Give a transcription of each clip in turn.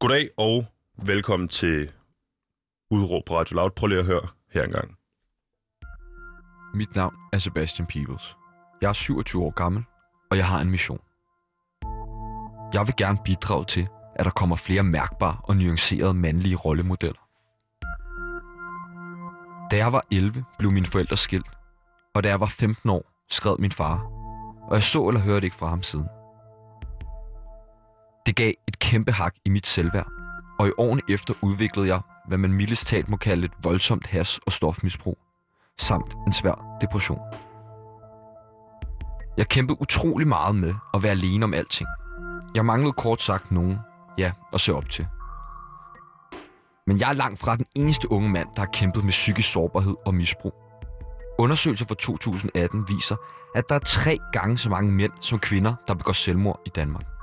Goddag og velkommen til Udråb på Radio Loud. Prøv lige at høre her engang. Mit navn er Sebastian Peebles. Jeg er 27 år gammel, og jeg har en mission. Jeg vil gerne bidrage til, at der kommer flere mærkbare og nuancerede mandlige rollemodeller. Da jeg var 11, blev mine forældre skilt, og da jeg var 15 år, skred min far, og jeg så eller hørte ikke fra ham siden. Det gav et kæmpe hak i mit selvværd, og i årene efter udviklede jeg, hvad man mildest talt må kalde et voldsomt has- og stofmisbrug, samt en svær depression. Jeg kæmpede utrolig meget med at være alene om alting. Jeg manglede kort sagt nogen, ja, at se op til. Men jeg er langt fra den eneste unge mand, der har kæmpet med psykisk sårbarhed og misbrug. Undersøgelser fra 2018 viser, at der er tre gange så mange mænd som kvinder, der begår selvmord i Danmark.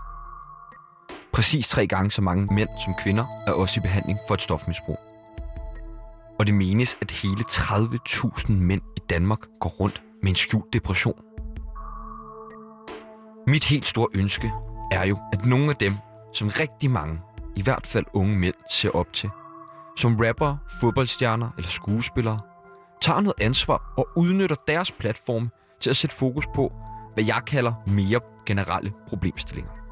Præcis tre gange så mange mænd som kvinder er også i behandling for et stofmisbrug. Og det menes, at hele 30.000 mænd i Danmark går rundt med en skjult depression. Mit helt store ønske er jo, at nogle af dem, som rigtig mange, i hvert fald unge mænd, ser op til, som rapper, fodboldstjerner eller skuespillere, tager noget ansvar og udnytter deres platform til at sætte fokus på, hvad jeg kalder mere generelle problemstillinger.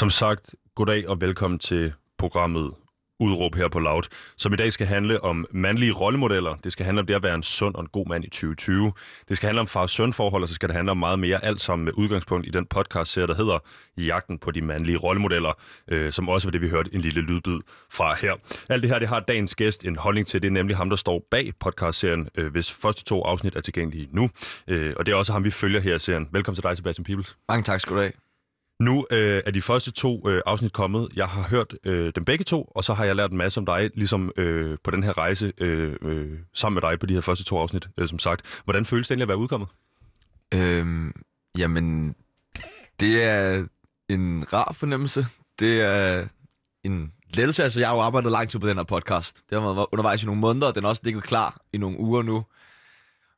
Som sagt, goddag og velkommen til programmet Udråb her på Loud, som i dag skal handle om mandlige rollemodeller. Det skal handle om det at være en sund og en god mand i 2020. Det skal handle om far-søn forhold, og så skal det handle om meget mere, alt sammen med udgangspunkt i den podcast-serie, der hedder Jagten på de mandlige rollemodeller, øh, som også var det, vi hørte en lille lydbid fra her. Alt det her, det har dagens gæst en holdning til. Det er nemlig ham, der står bag podcast-serien, øh, hvis første to afsnit er tilgængelige nu. Øh, og det er også ham, vi følger her i serien. Velkommen til dig, Sebastian Pibels. Mange tak skal du have. Nu øh, er de første to øh, afsnit kommet. Jeg har hørt øh, dem begge to, og så har jeg lært en masse om dig, ligesom øh, på den her rejse øh, øh, sammen med dig på de her første to afsnit, øh, som sagt. Hvordan føles det egentlig at være udkommet? Øhm, jamen, det er en rar fornemmelse. Det er en lettelse. Altså, jeg har jo arbejdet lang tid på den her podcast. Det har været undervejs i nogle måneder, og den er også ligget klar i nogle uger nu.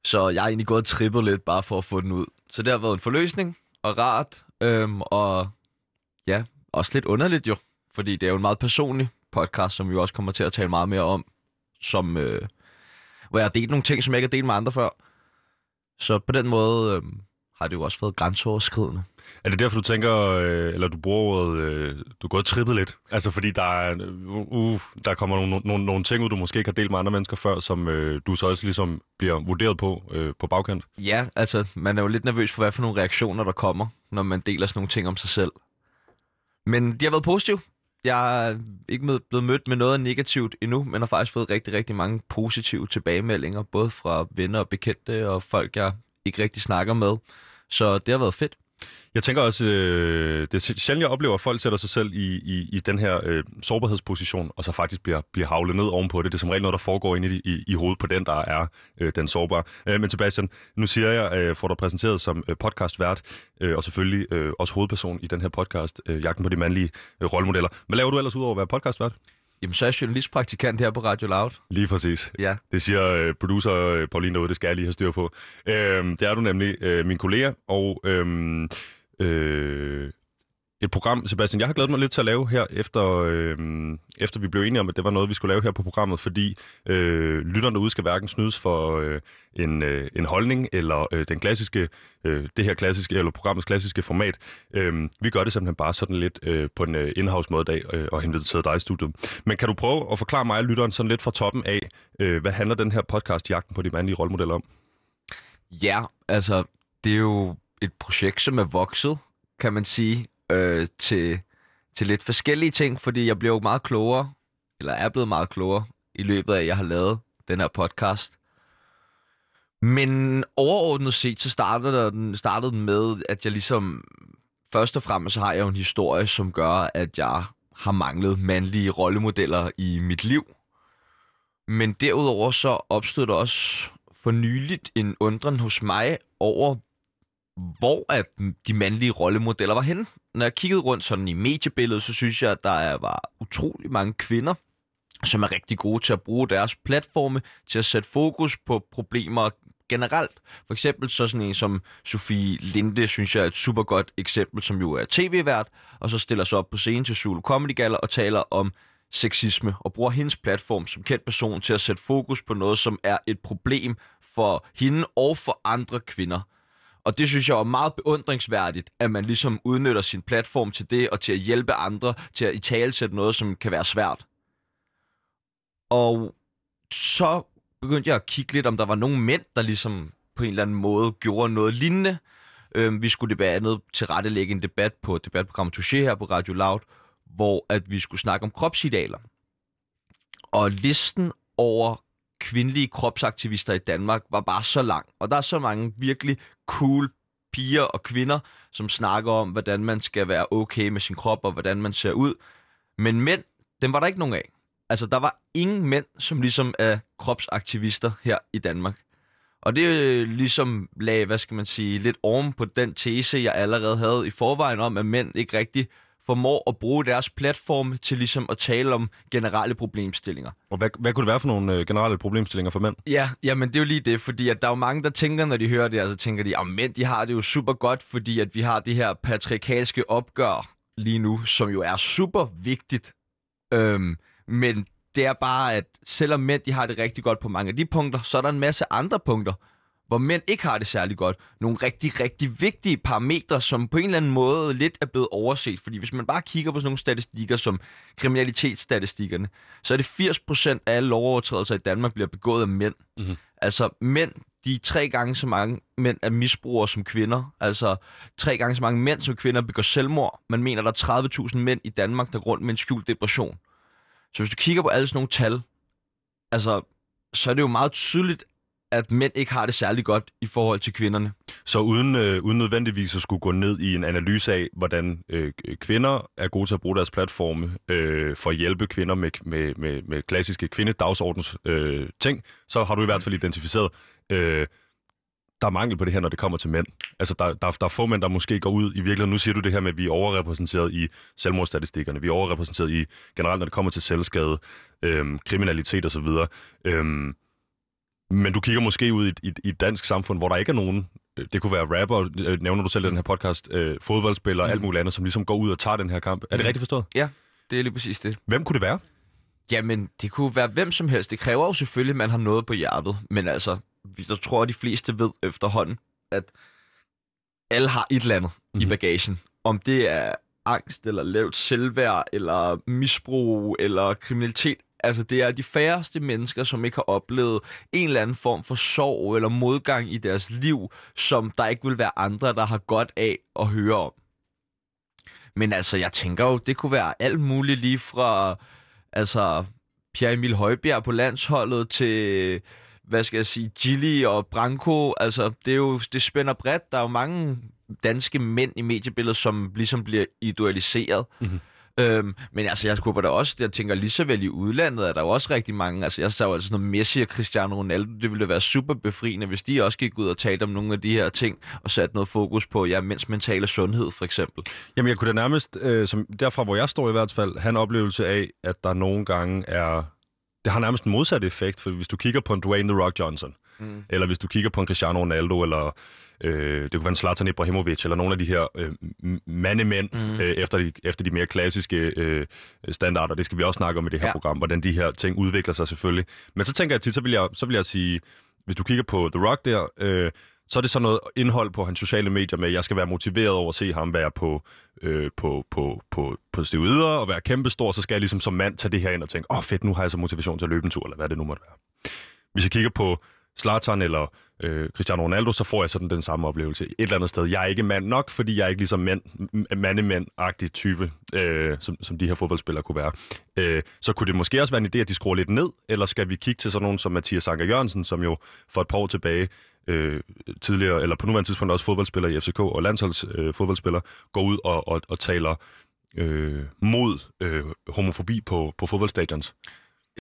Så jeg har egentlig gået og trippet lidt bare for at få den ud. Så det har været en forløsning og rart. Øhm, og ja, også lidt underligt jo. Fordi det er jo en meget personlig podcast, som vi også kommer til at tale meget mere om. Som, øh, hvor jeg har delt nogle ting, som jeg ikke har delt med andre før. Så på den måde øh, har det jo også været grænseoverskridende. Er det derfor, du tænker, øh, eller du bruger ordet, øh, du gået trippet lidt? Altså fordi der, er, uh, uh, der kommer nogle, nogle, nogle ting ud, du måske ikke har delt med andre mennesker før, som øh, du så også ligesom bliver vurderet på øh, på bagkant? Ja, altså man er jo lidt nervøs for, hvad for nogle reaktioner, der kommer, når man deler sådan nogle ting om sig selv. Men de har været positive. Jeg er ikke med, blevet mødt med noget negativt endnu, men har faktisk fået rigtig, rigtig mange positive tilbagemeldinger, både fra venner og bekendte og folk, jeg ikke rigtig snakker med. Så det har været fedt. Jeg tænker også, øh, det er sjældent, jeg oplever, at folk sætter sig selv i, i, i den her øh, sårbarhedsposition, og så faktisk bliver, bliver havlet ned ovenpå det. Det er som regel noget, der foregår inde i, i, i hovedet på den, der er øh, den sårbare. Øh, men Sebastian, nu siger jeg, øh, får dig præsenteret som øh, podcastvært, øh, og selvfølgelig øh, også hovedperson i den her podcast, øh, Jagten på de mandlige øh, rollemodeller. Hvad laver du ellers ud over at være podcastvært? Jamen, så er jeg journalistpraktikant her på Radio Loud. Lige præcis. Ja. Det siger øh, producer øh, Pauline derude, det skal jeg lige have styr på. Øh, det er du nemlig, øh, min kollega, og øh, øh, et program, Sebastian, jeg har glædet mig lidt til at lave her, efter, øh, efter vi blev enige om, at det var noget, vi skulle lave her på programmet, fordi øh, lytterne ude skal hverken snydes for øh, en, øh, en holdning, eller øh, den klassiske, øh, det her klassiske, eller programmets klassiske format. Øh, vi gør det simpelthen bare sådan lidt øh, på en øh, indhavsmåde i dag, øh, og inviteret dig i studiet. Men kan du prøve at forklare mig og lytteren sådan lidt fra toppen af, øh, hvad handler den her podcast, Jagten på de mandlige rollemodeller om? Ja, altså, det er jo et projekt, som er vokset, kan man sige, øh, til, til lidt forskellige ting, fordi jeg blev jo meget klogere, eller er blevet meget klogere, i løbet af, at jeg har lavet den her podcast. Men overordnet set, så startede den, startede den med, at jeg ligesom... Først og fremmest så har jeg jo en historie, som gør, at jeg har manglet mandlige rollemodeller i mit liv. Men derudover så opstod der også for nyligt en undren hos mig over, hvor at de mandlige rollemodeller var henne. Når jeg kiggede rundt sådan i mediebilledet, så synes jeg, at der var utrolig mange kvinder, som er rigtig gode til at bruge deres platforme til at sætte fokus på problemer generelt. For eksempel så sådan en som Sofie Linde, synes jeg er et super godt eksempel, som jo er tv-vært, og så stiller sig op på scenen til Zulu Comedy Gala og taler om sexisme, og bruger hendes platform som kendt person til at sætte fokus på noget, som er et problem for hende og for andre kvinder. Og det synes jeg er meget beundringsværdigt, at man ligesom udnytter sin platform til det, og til at hjælpe andre til at i talesætte noget, som kan være svært. Og så begyndte jeg at kigge lidt, om der var nogle mænd, der ligesom på en eller anden måde gjorde noget lignende. Øhm, vi skulle blandt andet tilrettelægge en debat på debatprogrammet Touché her på Radio Loud, hvor at vi skulle snakke om kropsidealer. Og listen over kvindelige kropsaktivister i Danmark var bare så lang. Og der er så mange virkelig cool piger og kvinder, som snakker om, hvordan man skal være okay med sin krop og hvordan man ser ud. Men mænd, dem var der ikke nogen af. Altså, der var ingen mænd, som ligesom er kropsaktivister her i Danmark. Og det øh, ligesom lag, hvad skal man sige, lidt oven på den tese, jeg allerede havde i forvejen om, at mænd ikke rigtig formår at bruge deres platform til ligesom at tale om generelle problemstillinger. Og hvad, hvad kunne det være for nogle øh, generelle problemstillinger for mænd? Ja, jamen det er jo lige det, fordi at der er jo mange, der tænker, når de hører det, altså tænker de, at mænd de har det jo super godt, fordi at vi har det her patriarkalske opgør lige nu, som jo er super vigtigt. Øhm, men det er bare, at selvom mænd de har det rigtig godt på mange af de punkter, så er der en masse andre punkter, hvor mænd ikke har det særlig godt. Nogle rigtig, rigtig vigtige parametre, som på en eller anden måde lidt er blevet overset. Fordi hvis man bare kigger på sådan nogle statistikker som kriminalitetsstatistikkerne, så er det 80% af alle lovovertrædelser i Danmark bliver begået af mænd. Mm-hmm. Altså mænd, de er tre gange så mange mænd er misbrugere som kvinder. Altså tre gange så mange mænd som kvinder begår selvmord. Man mener, der er 30.000 mænd i Danmark, der går rundt med en skjult depression. Så hvis du kigger på alle sådan nogle tal, altså, så er det jo meget tydeligt, at mænd ikke har det særlig godt i forhold til kvinderne. Så uden, øh, uden nødvendigvis at skulle gå ned i en analyse af, hvordan øh, kvinder er gode til at bruge deres platforme øh, for at hjælpe kvinder med, med, med, med klassiske kvindedagsordens øh, ting, så har du i hvert fald identificeret, øh, der er mangel på det her, når det kommer til mænd. Altså, der, der, der er få mænd, der måske går ud i virkeligheden. Nu siger du det her med, at vi er overrepræsenteret i selvmordsstatistikkerne. Vi er overrepræsenteret i generelt, når det kommer til selvskade, øh, kriminalitet osv. Øh, men du kigger måske ud i, i, i et dansk samfund, hvor der ikke er nogen, øh, det kunne være rapper, øh, nævner du selv i den her podcast, øh, fodboldspillere, mm. alt muligt andet, som ligesom går ud og tager den her kamp. Er det mm. rigtigt forstået? Ja, det er lige præcis det. Hvem kunne det være? Jamen, det kunne være hvem som helst. Det kræver jo selvfølgelig, at man har noget på hjertet. Men altså, jeg tror, at de fleste ved efterhånden, at alle har et eller andet mm. i mhm. bagagen. Om det er angst, eller lavt selvværd, eller misbrug, eller kriminalitet, Altså, det er de færreste mennesker, som ikke har oplevet en eller anden form for sorg eller modgang i deres liv, som der ikke vil være andre, der har godt af at høre om. Men altså, jeg tænker jo, det kunne være alt muligt lige fra, altså, Pierre Emil Højbjerg på landsholdet til, hvad skal jeg sige, Gilly og Branko. Altså, det er jo, det spænder bredt. Der er jo mange danske mænd i mediebilledet, som ligesom bliver idealiseret. Mm-hmm. Øhm, men altså, jeg kunne da også, jeg tænker lige så vel i udlandet, er der jo også rigtig mange, altså jeg sagde jo altså noget Messi og Cristiano Ronaldo, det ville være super befriende, hvis de også gik ud og talte om nogle af de her ting, og satte noget fokus på, ja, mens mentale sundhed for eksempel. Jamen jeg kunne da nærmest, øh, som derfra hvor jeg står i hvert fald, have en oplevelse af, at der nogle gange er, det har nærmest en modsat effekt, for hvis du kigger på en Dwayne The Rock Johnson, mm. eller hvis du kigger på en Cristiano Ronaldo, eller Øh, det kunne være en Zlatan Ibrahimovic, eller nogle af de her øh, mandemænd, mm. øh, efter, de, efter de mere klassiske øh, standarder. Det skal vi også snakke om i det her ja. program, hvordan de her ting udvikler sig selvfølgelig. Men så tænker jeg tit, så vil jeg, så vil jeg sige, hvis du kigger på The Rock der, øh, så er det sådan noget indhold på hans sociale medier med, at jeg skal være motiveret over at se ham være på, øh, på, på, på, på steroider og være kæmpestor, så skal jeg ligesom som mand tage det her ind og tænke, åh oh, fedt, nu har jeg så motivation til at løbe en tur, eller hvad det nu måtte være. Hvis jeg kigger på Zlatan eller øh, Cristiano Ronaldo, så får jeg sådan den samme oplevelse et eller andet sted. Jeg er ikke mand nok, fordi jeg er ikke ligesom mand, mandemand-agtig type, øh, som, som de her fodboldspillere kunne være. Øh, så kunne det måske også være en idé, at de skruer lidt ned, eller skal vi kigge til sådan nogen som Mathias Anker Jørgensen, som jo for et par år tilbage øh, tidligere, eller på nuværende tidspunkt også fodboldspiller i FCK og landsholds øh, fodboldspiller, går ud og, og, og taler øh, mod øh, homofobi på, på fodboldstadions.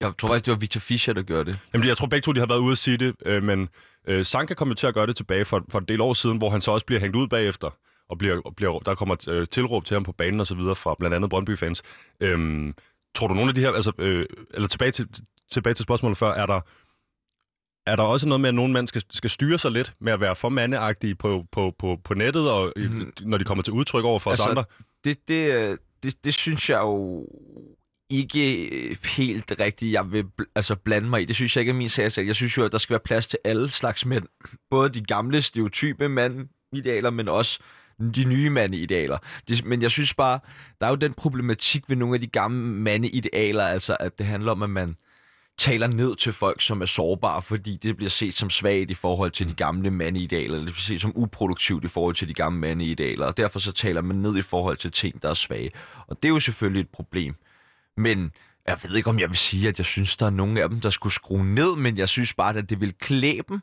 Jeg tror faktisk, det var Victor Fischer, der gjorde det. Jamen, jeg tror begge to, de har været ude at sige det, øh, men øh, Sanka kommer til at gøre det tilbage for, for en del år siden, hvor han så også bliver hængt ud bagefter, og bliver, bliver, der kommer øh, tilråb til ham på banen og så videre fra blandt andet Brøndby-fans. Øhm, tror du nogle af de her, altså, øh, eller tilbage til, tilbage til spørgsmålet før, er der, er der også noget med, at nogen mand skal, skal styre sig lidt med at være for mandeagtige på, på, på, på nettet, og mm. når de kommer til udtryk over for altså, os andre? Det, det, øh, det, det synes jeg jo ikke øh, helt rigtigt, jeg vil altså blande mig i. Det synes jeg ikke er min sag selv. Jeg synes jo, at der skal være plads til alle slags mænd. Både de gamle stereotype mand-idealer, men også de nye mandeidealer. Det, men jeg synes bare, der er jo den problematik ved nogle af de gamle mandeidealer, altså at det handler om, at man taler ned til folk, som er sårbare, fordi det bliver set som svagt i forhold til de gamle mandeidealer, eller det bliver set som uproduktivt i forhold til de gamle mandeidealer, og derfor så taler man ned i forhold til ting, der er svage. Og det er jo selvfølgelig et problem. Men jeg ved ikke, om jeg vil sige, at jeg synes, der er nogen af dem, der skulle skrue ned, men jeg synes bare, at det vil klæbe dem,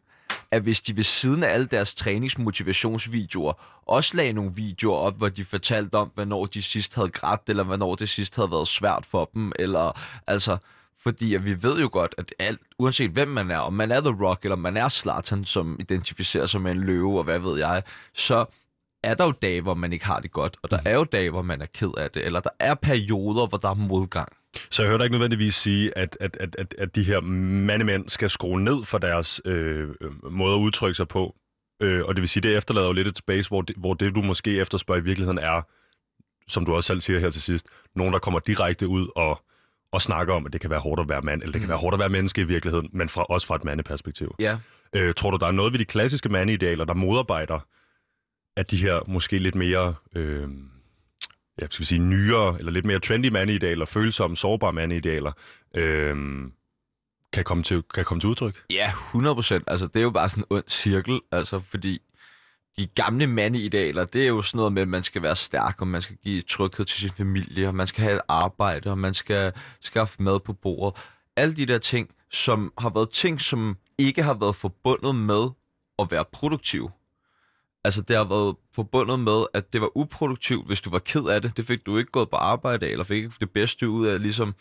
at hvis de ved siden af alle deres træningsmotivationsvideoer også lagde nogle videoer op, hvor de fortalte om, hvornår de sidst havde grædt, eller hvornår det sidst havde været svært for dem, eller altså, fordi at vi ved jo godt, at alt, uanset hvem man er, om man er The Rock, eller man er Slatan, som identificerer sig med en løve, og hvad ved jeg, så er der jo dage, hvor man ikke har det godt, og der er jo dage, hvor man er ked af det, eller der er perioder, hvor der er modgang. Så jeg hørte ikke nødvendigvis sige, at, at, at, at, at de her mandemænd skal skrue ned for deres øh, måde at udtrykke sig på. Øh, og det vil sige, det efterlader jo lidt et space, hvor det, hvor det du måske efterspørger i virkeligheden er, som du også selv siger her til sidst, nogen, der kommer direkte ud og, og snakker om, at det kan være hårdt at være mand, eller det kan mm. være hårdt at være menneske i virkeligheden, men fra, også fra et mandeperspektiv. Ja. Øh, tror du, der er noget ved de klassiske mandeidealer, der modarbejder, at de her måske lidt mere... Øh, ja, skal vi sige, nyere, eller lidt mere trendy mandeidealer, følsomme, sårbare mandeidealer, øh, kan komme, til, kan komme til udtryk? Ja, 100 procent. Altså, det er jo bare sådan en ond cirkel, altså, fordi de gamle mandeidealer, det er jo sådan noget med, at man skal være stærk, og man skal give tryghed til sin familie, og man skal have et arbejde, og man skal skaffe mad på bordet. Alle de der ting, som har været ting, som ikke har været forbundet med at være produktiv. Altså, det har været forbundet med, at det var uproduktivt, hvis du var ked af det. Det fik du ikke gået på arbejde af, eller fik ikke det bedste ud af, ligesom...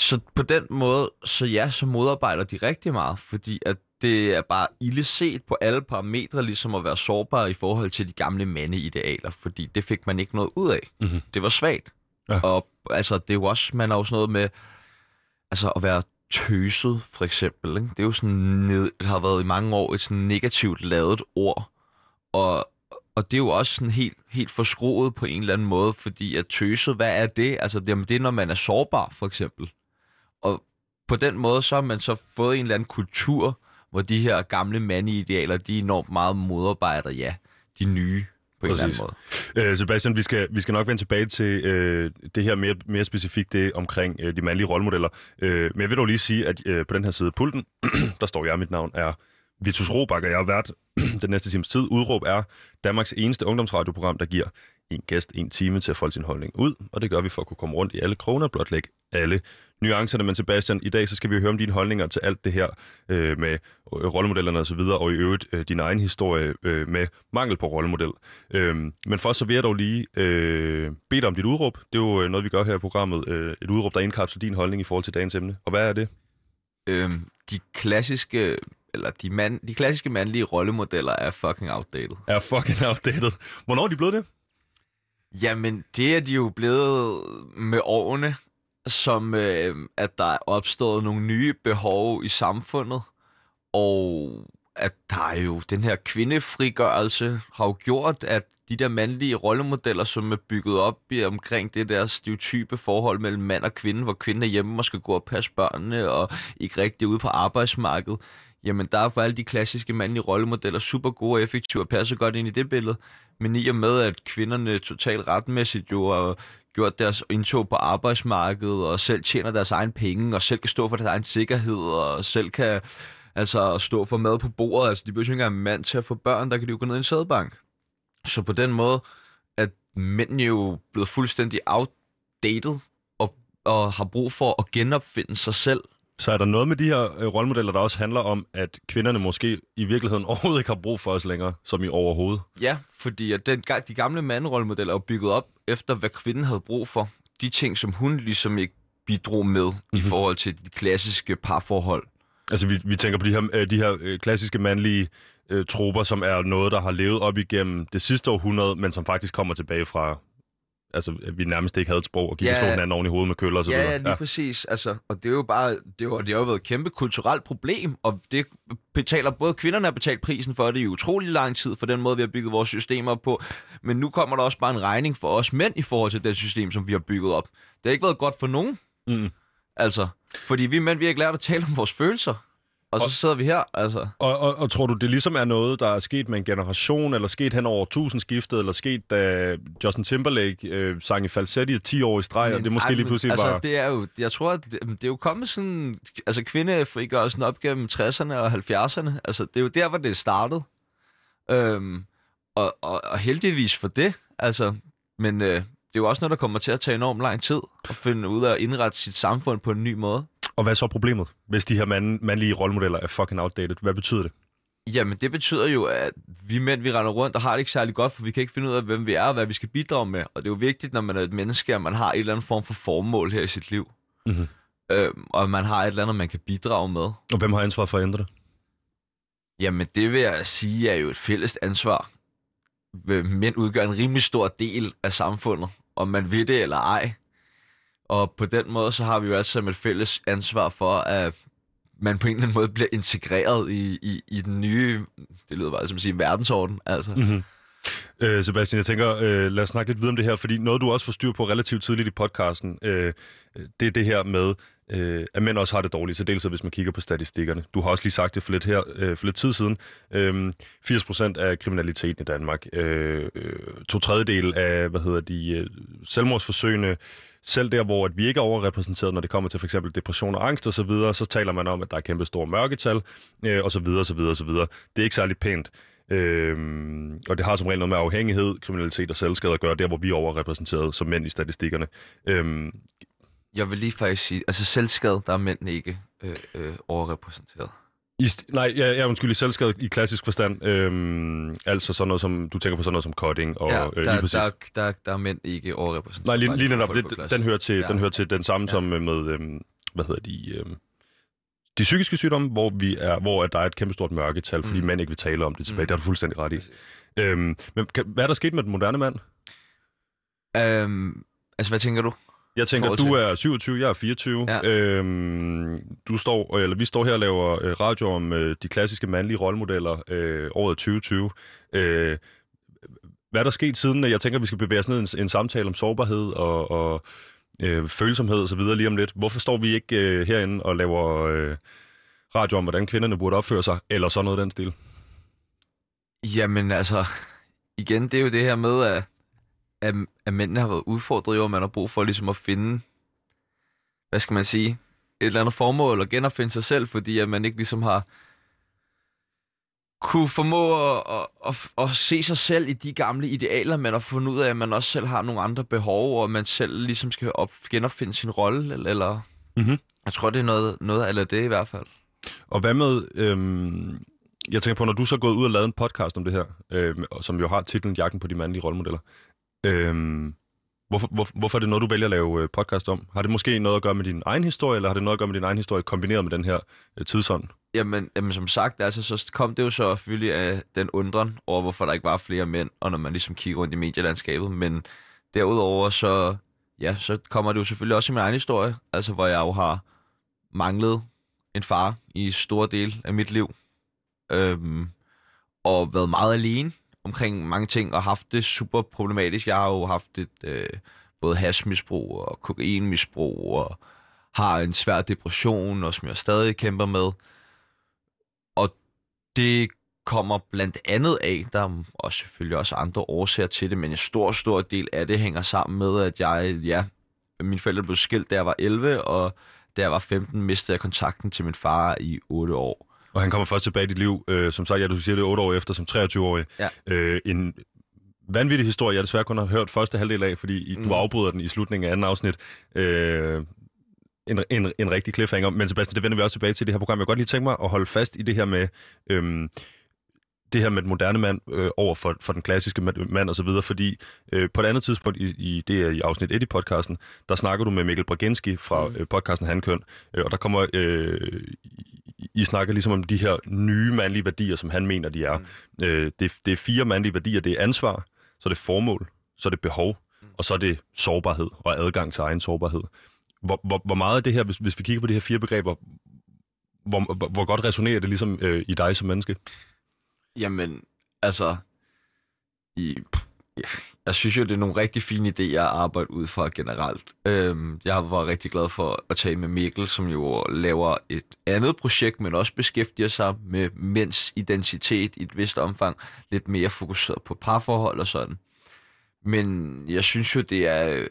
Så på den måde, så ja, så modarbejder de rigtig meget, fordi at det er bare ille set på alle parametre, ligesom at være sårbar i forhold til de gamle mandeidealer, fordi det fik man ikke noget ud af. Mm-hmm. Det var svagt. Ja. Og altså, det er jo også, man har sådan noget med, altså at være tøset, for eksempel. Ikke? Det er jo sådan, ned, det har været i mange år et sådan negativt lavet ord, og, og det er jo også sådan helt, helt forskroet på en eller anden måde, fordi at tøset, hvad er det? Altså, det, det er, når man er sårbar, for eksempel. Og på den måde, så har man så fået en eller anden kultur, hvor de her gamle mandeidealer, de er enormt meget modarbejder, ja, de nye på Præcis. en eller anden måde. Øh, Sebastian, vi skal, vi skal nok vende tilbage til øh, det her mere, mere specifikt det omkring øh, de mandlige rollemodeller. Øh, men jeg vil dog lige sige, at øh, på den her side af pulten, der står jeg, mit navn er Vitus Robak, og jeg har været den næste times tid. Udråb er Danmarks eneste ungdomsradioprogram, der giver en gæst en time til at folde sin holdning ud, og det gør vi for at kunne komme rundt i alle kroner og blotlægge alle nuancerne. Men Sebastian, i dag så skal vi høre om dine holdninger til alt det her øh, med øh, rollemodellerne osv., og, og i øvrigt øh, din egen historie øh, med mangel på rollemodel. Øh, men først så vil jeg dog lige øh, bede dig om dit udråb. Det er jo øh, noget, vi gør her i programmet. Øh, et udråb, der indkapsler din holdning i forhold til dagens emne. Og hvad er det? Øhm, de klassiske eller de, mand, de klassiske mandlige rollemodeller er fucking outdated. Er fucking outdated. Hvornår er de blevet det? Jamen, det er de jo blevet med årene, som øh, at der er opstået nogle nye behov i samfundet, og at der er jo den her kvindefrigørelse har jo gjort, at de der mandlige rollemodeller, som er bygget op i omkring det der stereotype forhold mellem mand og kvinde, hvor kvinden er hjemme og skal gå og passe børnene og ikke rigtig ude på arbejdsmarkedet, jamen der er for alle de klassiske mandlige rollemodeller super gode og effektive og passer godt ind i det billede. Men i og med, at kvinderne totalt retmæssigt jo har gjort deres indtog på arbejdsmarkedet, og selv tjener deres egen penge, og selv kan stå for deres egen sikkerhed, og selv kan altså stå for mad på bordet. Altså, de behøver ikke engang en mand til at få børn, der kan de jo gå ned i en sædbank. Så på den måde, at mænd jo blevet fuldstændig outdated, og, og har brug for at genopfinde sig selv så er der noget med de her øh, rollemodeller, der også handler om, at kvinderne måske i virkeligheden overhovedet ikke har brug for os længere, som i overhovedet? Ja, fordi at den, de gamle manderollemodeller er bygget op efter, hvad kvinden havde brug for. De ting, som hun ligesom ikke bidrog med mm-hmm. i mhm. forhold til de klassiske parforhold. Altså, vi, vi tænker på de her, øh, de her øh, klassiske mandlige øh, troper, som er noget, der har levet op igennem det sidste århundrede, men som faktisk kommer tilbage fra altså, at vi nærmest ikke havde et sprog, og gik Ja. og slog hinanden oven i hovedet med køller og så Ja, videre. ja, lige ja. præcis. Altså, og det er jo bare, det, var, det har jo været et kæmpe kulturelt problem, og det betaler både kvinderne har betalt prisen for det i utrolig lang tid, for den måde, vi har bygget vores systemer op på. Men nu kommer der også bare en regning for os mænd i forhold til det system, som vi har bygget op. Det har ikke været godt for nogen, Mm. altså. Fordi vi mænd, vi har ikke lært at tale om vores følelser. Og så Og- sidder vi her, altså. Og, og, og tror du, det ligesom er noget, der er sket med en generation, eller sket hen over tusindskiftet, eller sket, da Justin Timberlake øh, sang i falsetti i 10 år i streg, og det måske ej, lige men, pludselig altså, var... det er jo, jeg tror, det, det er jo kommet sådan, altså kvindefrigørelsen op gennem 60'erne og 70'erne, altså det er jo der, hvor det er startet. Øhm, og, og, og heldigvis for det, altså, men øh, det er jo også noget, der kommer til at tage enormt lang tid at finde ud af at indrette sit samfund på en ny måde. Og hvad er så problemet, hvis de her mand, mandlige rollemodeller er fucking outdated? Hvad betyder det? Jamen, det betyder jo, at vi mænd, vi render rundt og har det ikke særlig godt, for vi kan ikke finde ud af, hvem vi er og hvad vi skal bidrage med. Og det er jo vigtigt, når man er et menneske, at man har et eller andet form for formål her i sit liv. Mhm. Øhm, og man har et eller andet, man kan bidrage med. Og hvem har ansvar for at ændre det? Jamen, det vil jeg sige er jo et fælles ansvar. Mænd udgør en rimelig stor del af samfundet, om man ved det eller ej. Og på den måde, så har vi jo altså alle sammen et fælles ansvar for, at man på en eller anden måde bliver integreret i, i, i den nye, det lyder bare som at sige, verdensorden. Altså. Mm-hmm. Øh, Sebastian, jeg tænker, øh, lad os snakke lidt videre om det her, fordi noget, du også får styr på relativt tidligt i podcasten, øh, det er det her med, øh, at mænd også har det dårligt, så dels hvis man kigger på statistikkerne. Du har også lige sagt det for lidt, her, øh, for lidt tid siden. Øh, 80% af kriminaliteten i Danmark, øh, øh to tredjedel af, hvad hedder de, øh, selvmordsforsøgene, selv der, hvor at vi ikke er overrepræsenteret, når det kommer til for eksempel depression og angst og så videre, så taler man om, at der er kæmpe store mørketal, øh, og så videre, og videre, og videre. Det er ikke særlig pænt. Øhm, og det har som regel noget med afhængighed, kriminalitet og selvskade at gøre, der hvor vi er overrepræsenteret som mænd i statistikkerne. Øhm, Jeg vil lige faktisk sige, altså selvskade, der er mænd ikke øh, øh, overrepræsenteret i, nej, jeg, jeg er undskyld i selvskade i klassisk forstand. Øhm, altså sådan noget som, du tænker på sådan noget som cutting og ja, øh, lige der, præcis. der, der, der er mænd ikke overrepræsenteret. nej, lige, lige netop, det den, hører til, Ja. den hører til den samme Ja. som med, øhm, hvad hedder de, øhm, de psykiske sygdomme, hvor, vi er, hvor der er et kæmpe stort mørketal, fordi Mm. mænd ikke vil tale om det tilbage. Mm. Det har du fuldstændig ret i. Præcis. Øhm, men kan, hvad er der sket med den moderne mand? Øhm, altså, hvad tænker du? Jeg tænker, du er 27, jeg er 24. Ja. Øhm, du står, eller vi står her og laver øh, radio om øh, de klassiske mandlige rollemodeller øh, året 2020. Øh, hvad er der sket siden? Jeg tænker, vi skal bevæge os ned i en, en samtale om sårbarhed og, og øh, følsomhed og så videre lige om lidt. Hvorfor står vi ikke øh, herinde og laver øh, radio om, hvordan kvinderne burde opføre sig, eller sådan noget den stil? Jamen altså, igen, det er jo det her med, at, at, at mændene har været udfordret, jo, og man har brug for ligesom at finde, hvad skal man sige, et eller andet formål og genopfinde sig selv, fordi at man ikke ligesom har kunne formå at, at, at, at se sig selv i de gamle idealer, man har fundet ud af, at man også selv har nogle andre behov, og man selv ligesom skal op, genopfinde sin rolle, eller, eller Mhm. jeg tror, det er noget, noget af det i hvert fald. Og hvad med, øhm, jeg tænker på, når du så er gået ud og lavet en podcast om det her, øhm, som jo har titlen Jagten på de mandlige rollemodeller, øhm, hvorfor, hvor, hvorfor er det noget, du vælger at lave øh, podcast om? Har det måske noget at gøre med din egen historie, eller har det noget at gøre med din egen historie kombineret med den her øh, tidsånd? Jamen, jamen som sagt, altså, så kom det jo så selvfølgelig af den undren over, hvorfor der ikke var flere mænd, og når man ligesom kigger rundt i medielandskabet. Men derudover, så, ja, så kommer det jo selvfølgelig også i min egen historie, altså hvor jeg jo har manglet en far i store del af mit liv, øhm, og været meget alene omkring mange ting, og haft det super problematisk. Jeg har jo haft et øh, både hashmisbrug og kokainmisbrug, og har en svær depression, og som jeg stadig kæmper med. Og det kommer blandt andet af, der er også selvfølgelig også andre årsager til det, men en stor, stor del af det hænger sammen med, at jeg, ja, mine forældre blev skilt, da jeg var 11, og da jeg var 15, mistede jeg kontakten til min far i 8 år. Og han kommer først tilbage i dit liv, øh, som sagt, ja, du siger det 8 år efter, som 23-årig. Ja. Øh, en vanvittig historie, jeg desværre kun har hørt første halvdel af, fordi mm. du afbryder den i slutningen af anden afsnit. Øh, en, en, en rigtig cliffhanger. Men Sebastian, det vender vi også tilbage til det her program. Jeg kan godt lige tænke mig at holde fast i det her med... Øhm, det her med den moderne mand øh, over for, for den klassiske mand, og så videre, fordi øh, på et andet tidspunkt i, i det er i afsnit 1 i podcasten, der snakker du med Mikkel Braginski fra Mm. øh, podcasten Handkøn, øh, og der kommer øh, I, I snakker ligesom om de her nye mandlige værdier, som han mener, de er. Mm. Øh, det, det er fire mandlige værdier. Det er ansvar, så er det formål, så er det behov, Mm. og så er det sårbarhed og adgang til egen sårbarhed. Hvor, hvor, hvor meget af det her, hvis, hvis vi kigger på de her fire begreber, hvor, hvor, hvor godt resonerer det ligesom øh, i dig som menneske? Jamen, altså... I, jeg synes jo, det er nogle rigtig fine idéer at arbejde ud fra generelt. Øhm, jeg var rigtig glad for at tale med Mikkel, som jo laver et andet projekt, men også beskæftiger sig med mænds identitet i et vist omfang. Lidt mere fokuseret på parforhold og sådan. Men jeg synes jo, det er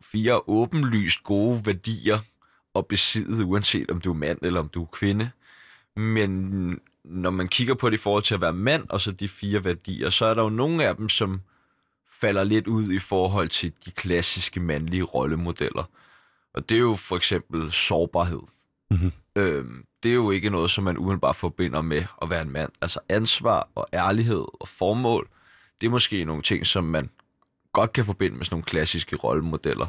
fire åbenlyst gode værdier at besidde, uanset om du er mand eller om du er kvinde. Men når man kigger på det i forhold til at være mand, og så de fire værdier, så er der jo nogle af dem, som falder lidt ud i forhold til de klassiske mandlige rollemodeller. Og det er jo for eksempel sårbarhed. Mm-hmm. Øhm, det er jo ikke noget, som man udenbart forbinder med at være en mand. Altså ansvar og ærlighed og formål, det er måske nogle ting, som man godt kan forbinde med sådan nogle klassiske rollemodeller.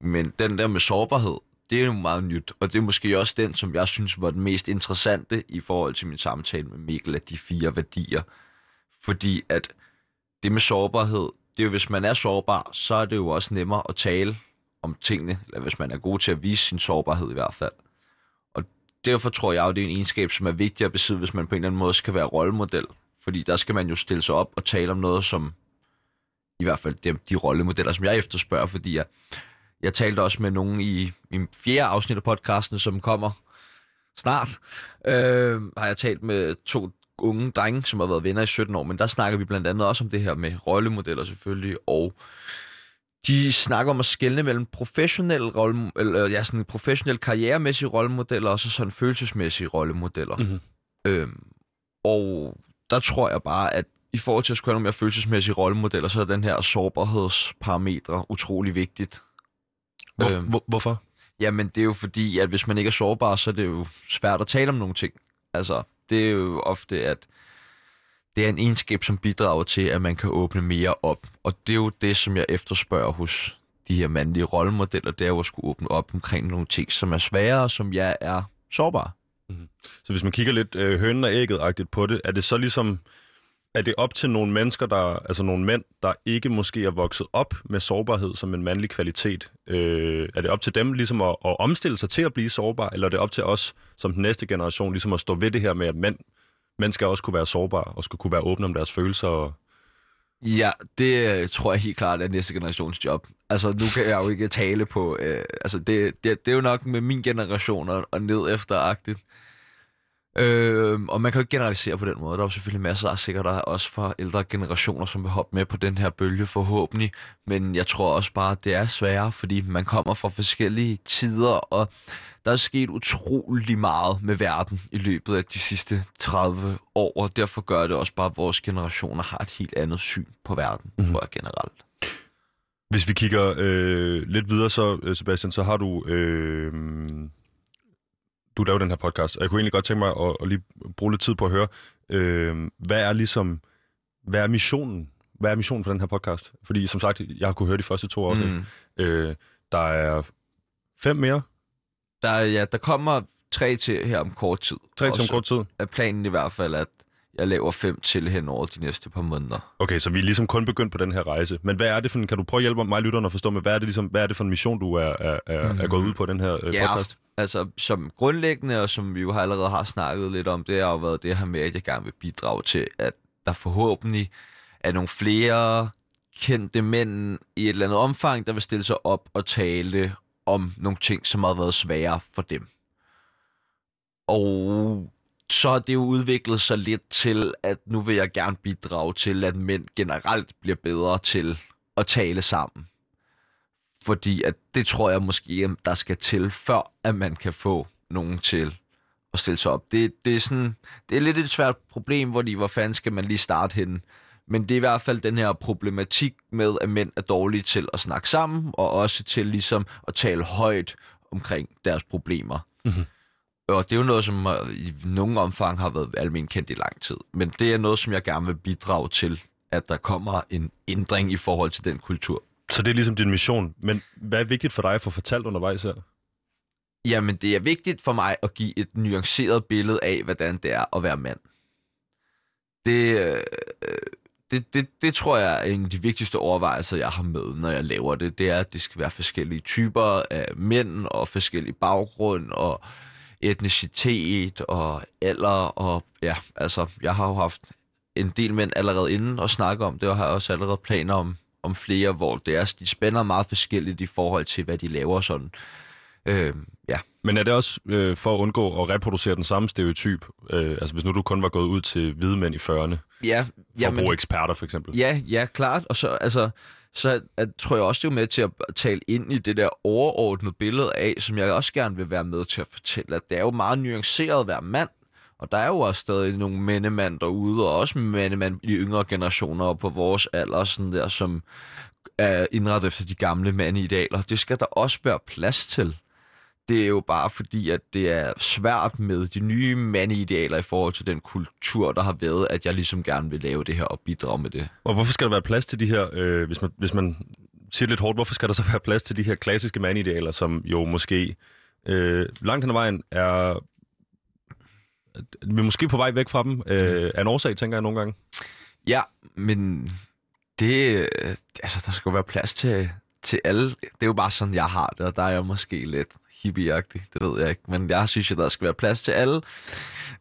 Men den der med sårbarhed, det er jo meget nyt, og det er måske også den, som jeg synes var den mest interessante i forhold til min samtale med Mikkel, af de fire værdier. Fordi at det med sårbarhed, det er jo, hvis man er sårbar, så er det jo også nemmere at tale om tingene, eller hvis man er god til at vise sin sårbarhed i hvert fald. Og derfor tror jeg jo, det er en egenskab, som er vigtig at besidde, hvis man på en eller anden måde skal være rollemodel. Fordi der skal man jo stille sig op og tale om noget, som i hvert fald de, de rollemodeller, som jeg efterspørger, fordi jeg, jeg talte også med nogen i min fjerde afsnit af podcasten, som kommer snart. Øh, har jeg talt med to unge drenge, som har været venner i 17 år, men der snakker vi blandt andet også om det her med rollemodeller selvfølgelig, og de snakker om at skelne mellem professionelle rolle, eller ja, sådan professionelle karrieremæssige rollemodeller og så sådan følelsesmæssige rollemodeller. Mm-hmm. Øhm, og der tror jeg bare, at i forhold til at skulle have nogle mere følelsesmæssige rollemodeller, så er den her sårbarhedsparametre utrolig vigtigt. Hvor, Øhm. hvor, hvorfor? Jamen, det er jo fordi, at hvis man ikke er sårbar, så er det jo svært at tale om nogle ting. Altså, det er jo ofte, at det er en egenskab, som bidrager til, at man kan åbne mere op. Og det er jo det, som jeg efterspørger hos de her mandlige rollemodeller, det er jo at skulle åbne op omkring nogle ting, som er svære, som jeg er sårbar. Så hvis man kigger lidt øh, hønen og ægget-agtigt på det, er det så ligesom, er det op til nogle mennesker, der, altså nogle mænd, der ikke måske er vokset op med sårbarhed som en mandlig kvalitet? Øh, er det op til dem ligesom at, at omstille sig til at blive sårbar, eller er det op til os som den næste generation ligesom at stå ved det her med, at mænd, mænd skal også kunne være sårbare og skal kunne være åbne om deres følelser? Og... Ja, det øh, tror jeg helt klart er næste generations job. Altså, nu kan jeg jo ikke tale på... Øh, altså, det, det, det er jo nok med min generation og, og ned efteragtigt. Øh, og man kan jo ikke generalisere på den måde. Der er jo selvfølgelig masser af sikkert der er også fra ældre generationer, som vil hoppe med på den her bølge forhåbentlig. Men jeg tror også bare, at det er sværere, fordi man kommer fra forskellige tider, og der er sket utrolig meget med verden i løbet af de sidste 30 år, og derfor gør det også bare, at vores generationer har et helt andet syn på verden, Mhm. mm-hmm. tror jeg generelt. Hvis vi kigger øh, lidt videre, så øh, Sebastian, så har du... Øh, du laver den her podcast, og jeg kunne egentlig godt tænke mig at, at lige bruge lidt tid på at høre, øh, hvad er ligesom, hvad er missionen? Hvad er missionen for den her podcast? Fordi som sagt, jeg har kunne høre de første to afsnit. Mm. Mm. Øh, der er fem mere, Der, er- ja, der kommer tre til her om kort tid. tre til om kort tid. er planen i hvert fald, at jeg laver fem til hen over de næste par måneder. Okay, så vi er ligesom kun begyndt på den her rejse. Men hvad er det for en, kan du prøve at hjælpe mig lytterne at forstå med, hvad er det, ligesom, hvad er det for en mission, du er, er, er, er gået ud på den her øh, Ja. podcast? Altså, som grundlæggende, og som vi jo har allerede har snakket lidt om, det har jo været det her med, at jeg gerne vil bidrage til, at der forhåbentlig er nogle flere kendte mænd i et eller andet omfang, der vil stille sig op og tale om nogle ting, som har været svære for dem. Og så har det jo udviklet sig lidt til, at nu vil jeg gerne bidrage til, at mænd generelt bliver bedre til at tale sammen. Fordi at det tror jeg måske, der skal til, før at man kan få nogen til at stille sig op. Det, det, er, sådan, det er lidt et svært problem, hvor de, hvor fanden skal man lige starte henne. Men det er i hvert fald den her problematik med, at mænd er dårlige til at snakke sammen, og også til ligesom at tale højt omkring deres problemer. Mhm. Og det er jo noget, som i nogen omfang har været almindeligt kendt i lang tid. Men det er noget, som jeg gerne vil bidrage til, at der kommer en ændring i forhold til den kultur. Så det er ligesom din mission. Men hvad er vigtigt for dig at få fortalt undervejs her? Jamen, det er vigtigt for mig at give et nuanceret billede af, hvordan det er at være mand. Det, øh, det, det, det tror jeg er en af de vigtigste overvejelser, jeg har med, når jeg laver det. Det er, at det skal være forskellige typer af mænd og forskellige baggrund og etnicitet og alder. Og ja, altså, jeg har jo haft en del mænd allerede inden og snakke om det, og har også allerede planer om, om flere, hvor det er, de spænder meget forskelligt i forhold til, hvad de laver sådan. Øh, ja. Men er det også øh, for at undgå at reproducere den samme stereotyp? Øh, altså hvis nu du kun var gået ud til hvide mænd i 40'erne, Ja, for jamen, at bruge eksperter for eksempel. Ja, ja, klart. Og så, altså, så at, tror jeg også, det er med til at tale ind i det der overordnede billede af, som jeg også gerne vil være med til at fortælle, at det er jo meget nuanceret at være mand, og der er jo også stadig nogle mændemand derude, og også mændemand i yngre generationer og på vores alder, sådan der, som er indrettet efter de gamle mandeidealer. Det skal der også være plads til. Det er jo bare fordi, at det er svært med de nye mandeidealer i forhold til den kultur, der har været, at jeg ligesom gerne vil lave det her og bidrage med det. Og hvorfor skal der være plads til de her, øh, hvis, man, hvis man siger lidt hårdt, hvorfor skal der så være plads til de her klassiske mandidealer, som jo måske øh, langt hen ad vejen er... Vi er måske på vej væk fra dem. Øh, er en årsag, tænker jeg nogle gange. Ja, men det, altså, der skal jo være plads til, til alle. Det er jo bare sådan, jeg har det, og der er jeg måske lidt hippieagtig, det ved jeg ikke. Men jeg synes, at der skal være plads til alle.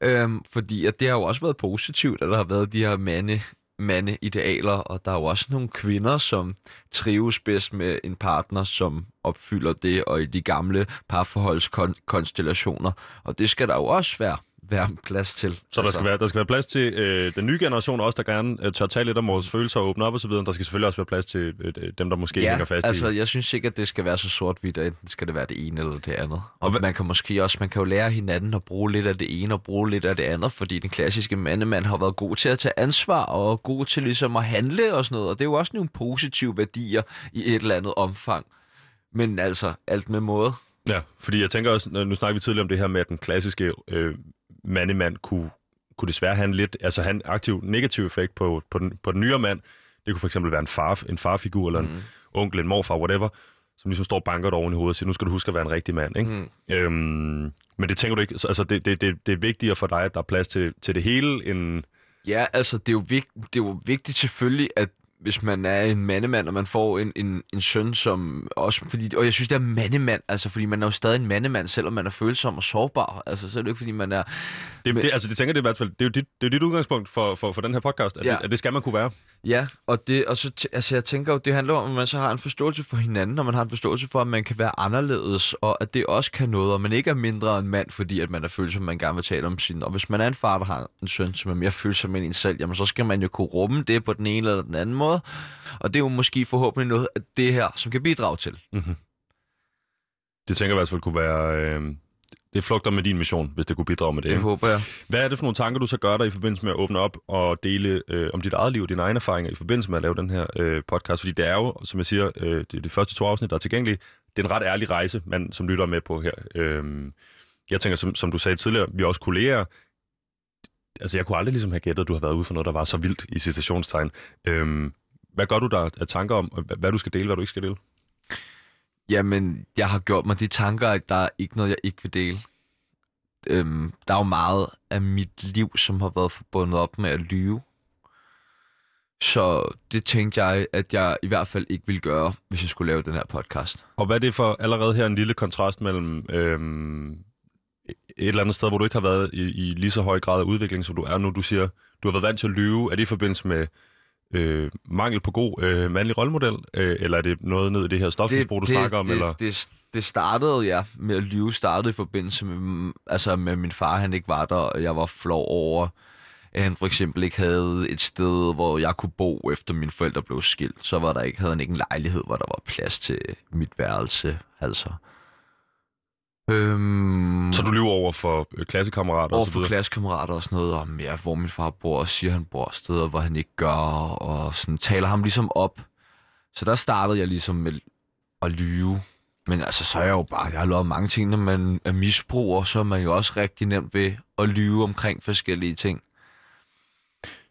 Øhm, fordi at det har jo også været positivt, at der har været de her mande, mandeidealer, og der er jo også nogle kvinder, som trives bedst med en partner, som opfylder det, og i de gamle parforholdskonstellationer. Og det skal der jo også være, være plads til. Så der skal, være, der skal være plads til øh, den nye generation også, der gerne øh, tør tale lidt om vores følelser og åbne op osv. Der skal selvfølgelig også være plads til øh, dem, der måske ja, hænger fast altså, i... jeg synes ikke, at det skal være så sort-hvidt, at enten skal det være det ene eller det andet. Og, Og man kan måske også, man kan jo lære hinanden at bruge lidt af det ene og bruge lidt af det andet, fordi den klassiske mandemand har været god til at tage ansvar og god til ligesom at handle og sådan noget, og det er jo også nogle positive værdier i et eller andet omfang. Men altså, alt med måde. Ja, fordi jeg tænker også, nu snakker vi tidligere om det her med, at den klassiske øh, mandemand kunne, kunne desværre have en lidt, altså have en aktiv negativ effekt på, på, den, på den nyere mand. Det kunne for eksempel være en, far, en farfigur, eller en Mm. onkel, en morfar, whatever, som ligesom står og banker dig oven i hovedet og siger, nu skal du huske at være en rigtig mand, ikke? Mm. Øhm, men det tænker du ikke, så- altså det, det, det, det er vigtigere for dig, at der er plads til, til det hele, end... Ja, altså, det er, jo vigt, det er jo vigtigt selvfølgelig, at hvis man er en mandemand, og man får en, en, en søn, som også, fordi, og jeg synes, det er mandemand, altså, fordi man er jo stadig en mandemand, selvom man er følsom og sårbar, altså, så er det jo ikke, fordi man er, Det, Men- det, altså det tænker det i hvert fald, det er jo dit, det er dit udgangspunkt for, for, for den her podcast, at, Ja. det, at det skal man kunne være. ja, og det, og så, altså, jeg tænker jo, det handler om, at man så har en forståelse for hinanden, og man har en forståelse for, at man kan være anderledes, og at det også kan noget, og man ikke er mindre end mand, fordi at man er følsom, man gerne vil tale om sin, og hvis man er en far, der har en søn, som er mere følsom end en selv, jamen, så skal man jo kunne rumme det på den ene eller den anden måde, og det er jo måske forhåbentlig noget af det her, som kan bidrage til. Mm-hmm. Det tænker jeg i hvert fald kunne være... Øh, det flugter med din mission, hvis det kunne bidrage med det. Det håber jeg. Hvad er det for nogle tanker, du så gør dig i forbindelse med at åbne op og dele øh, om dit eget liv og dine egne erfaringer i forbindelse med at lave den her øh, podcast? Fordi det er jo, som jeg siger, øh, det er de første to afsnit, der er tilgængelige. Det er en ret ærlig rejse, man som lytter er med på her. Øh, jeg tænker, som, som du sagde tidligere, vi er også kolleger. Altså, jeg kunne aldrig ligesom have gættet, at du har været ude for noget, der var så vildt i citationstegn. Øh, hvad gør du der af tanker om, hvad, hvad du skal dele, hvad du ikke skal dele? Jamen, jeg har gjort mig de tanker, at der er ikke noget, jeg ikke vil dele. Øhm, der er jo meget af mit liv, som har været forbundet op med at lyve. Så det tænkte jeg, at jeg i hvert fald ikke ville gøre, hvis jeg skulle lave den her podcast. Og hvad er det for allerede her en lille kontrast mellem øhm, et eller andet sted, hvor du ikke har været i, i lige så høj grad af udvikling, som du er nu? Du siger, du har været vant til at lyve. Er det i forbindelse med øh, mangel på god øh, mandlig rollemodel? Øh, eller er det noget ned i det her stofmisbrug, du snakker om? det, eller? Det, det startede, ja, med at lyve startede i forbindelse med, altså med min far, han ikke var der, og jeg var flov over, at han for eksempel ikke havde et sted, hvor jeg kunne bo, efter mine forældre blev skilt. Så var der ikke, havde han ikke en lejlighed, hvor der var plads til mit værelse, altså. Øhm, Så du lyver over for øh, klassekammerater over og så for klassekammerater og sådan noget om, ja, hvor min far bor, og siger, han bor steder, hvor han ikke gør, og sådan taler ham ligesom op. Så der startede jeg ligesom med at lyve. Men altså, så er jeg jo bare, jeg har lavet mange ting, når man er misbruger, så er man jo også rigtig nemt ved at lyve omkring forskellige ting.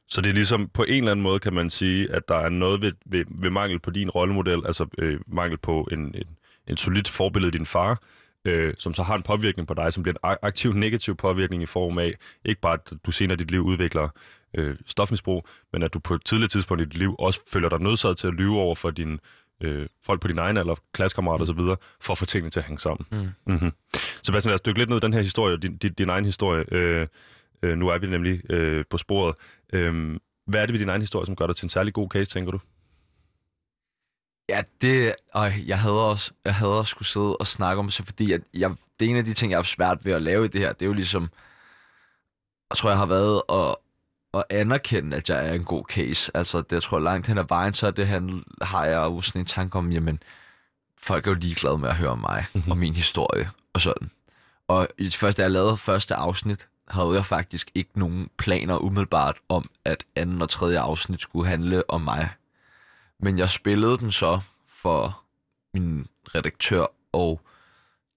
Så det er ligesom, på en eller anden måde kan man sige, at der er noget ved, ved, ved mangel på din rollemodel, altså øh, mangel på en, en, en solid forbillede din far, øh, som så har en påvirkning på dig, som bliver en aktiv negativ påvirkning i form af, ikke bare at du senere i dit liv udvikler øh, stofmisbrug, men at du på et tidligt tidspunkt i dit liv også føler dig nødsaget til at lyve over for dine øh, folk på din egen alder, klassekammerater osv., for at få tingene til at hænge sammen. Mm. Mm-hmm. Sebastian, lad os dykke lidt ned i den her historie, din, din, din egen historie. Øh, øh, nu er vi nemlig øh, på sporet. Øh, hvad er det ved din egen historie, som gør dig til en særlig god case, tænker du? Ja, det... Og jeg havde også, jeg havde også skulle sidde og snakke om det, fordi at jeg, det er en af de ting, jeg har svært ved at lave i det her. Det er jo ligesom... Jeg tror, jeg har været og, og anerkende, at jeg er en god case. Altså, det jeg tror langt hen ad vejen, så det han, har jeg jo sådan en tanke om, jamen, folk er jo ligeglade med at høre om mig mm-hmm. og min historie og sådan. Og i det første, jeg lavede første afsnit, havde jeg faktisk ikke nogen planer umiddelbart om, at anden og tredje afsnit skulle handle om mig. Men jeg spillede den så for min redaktør, og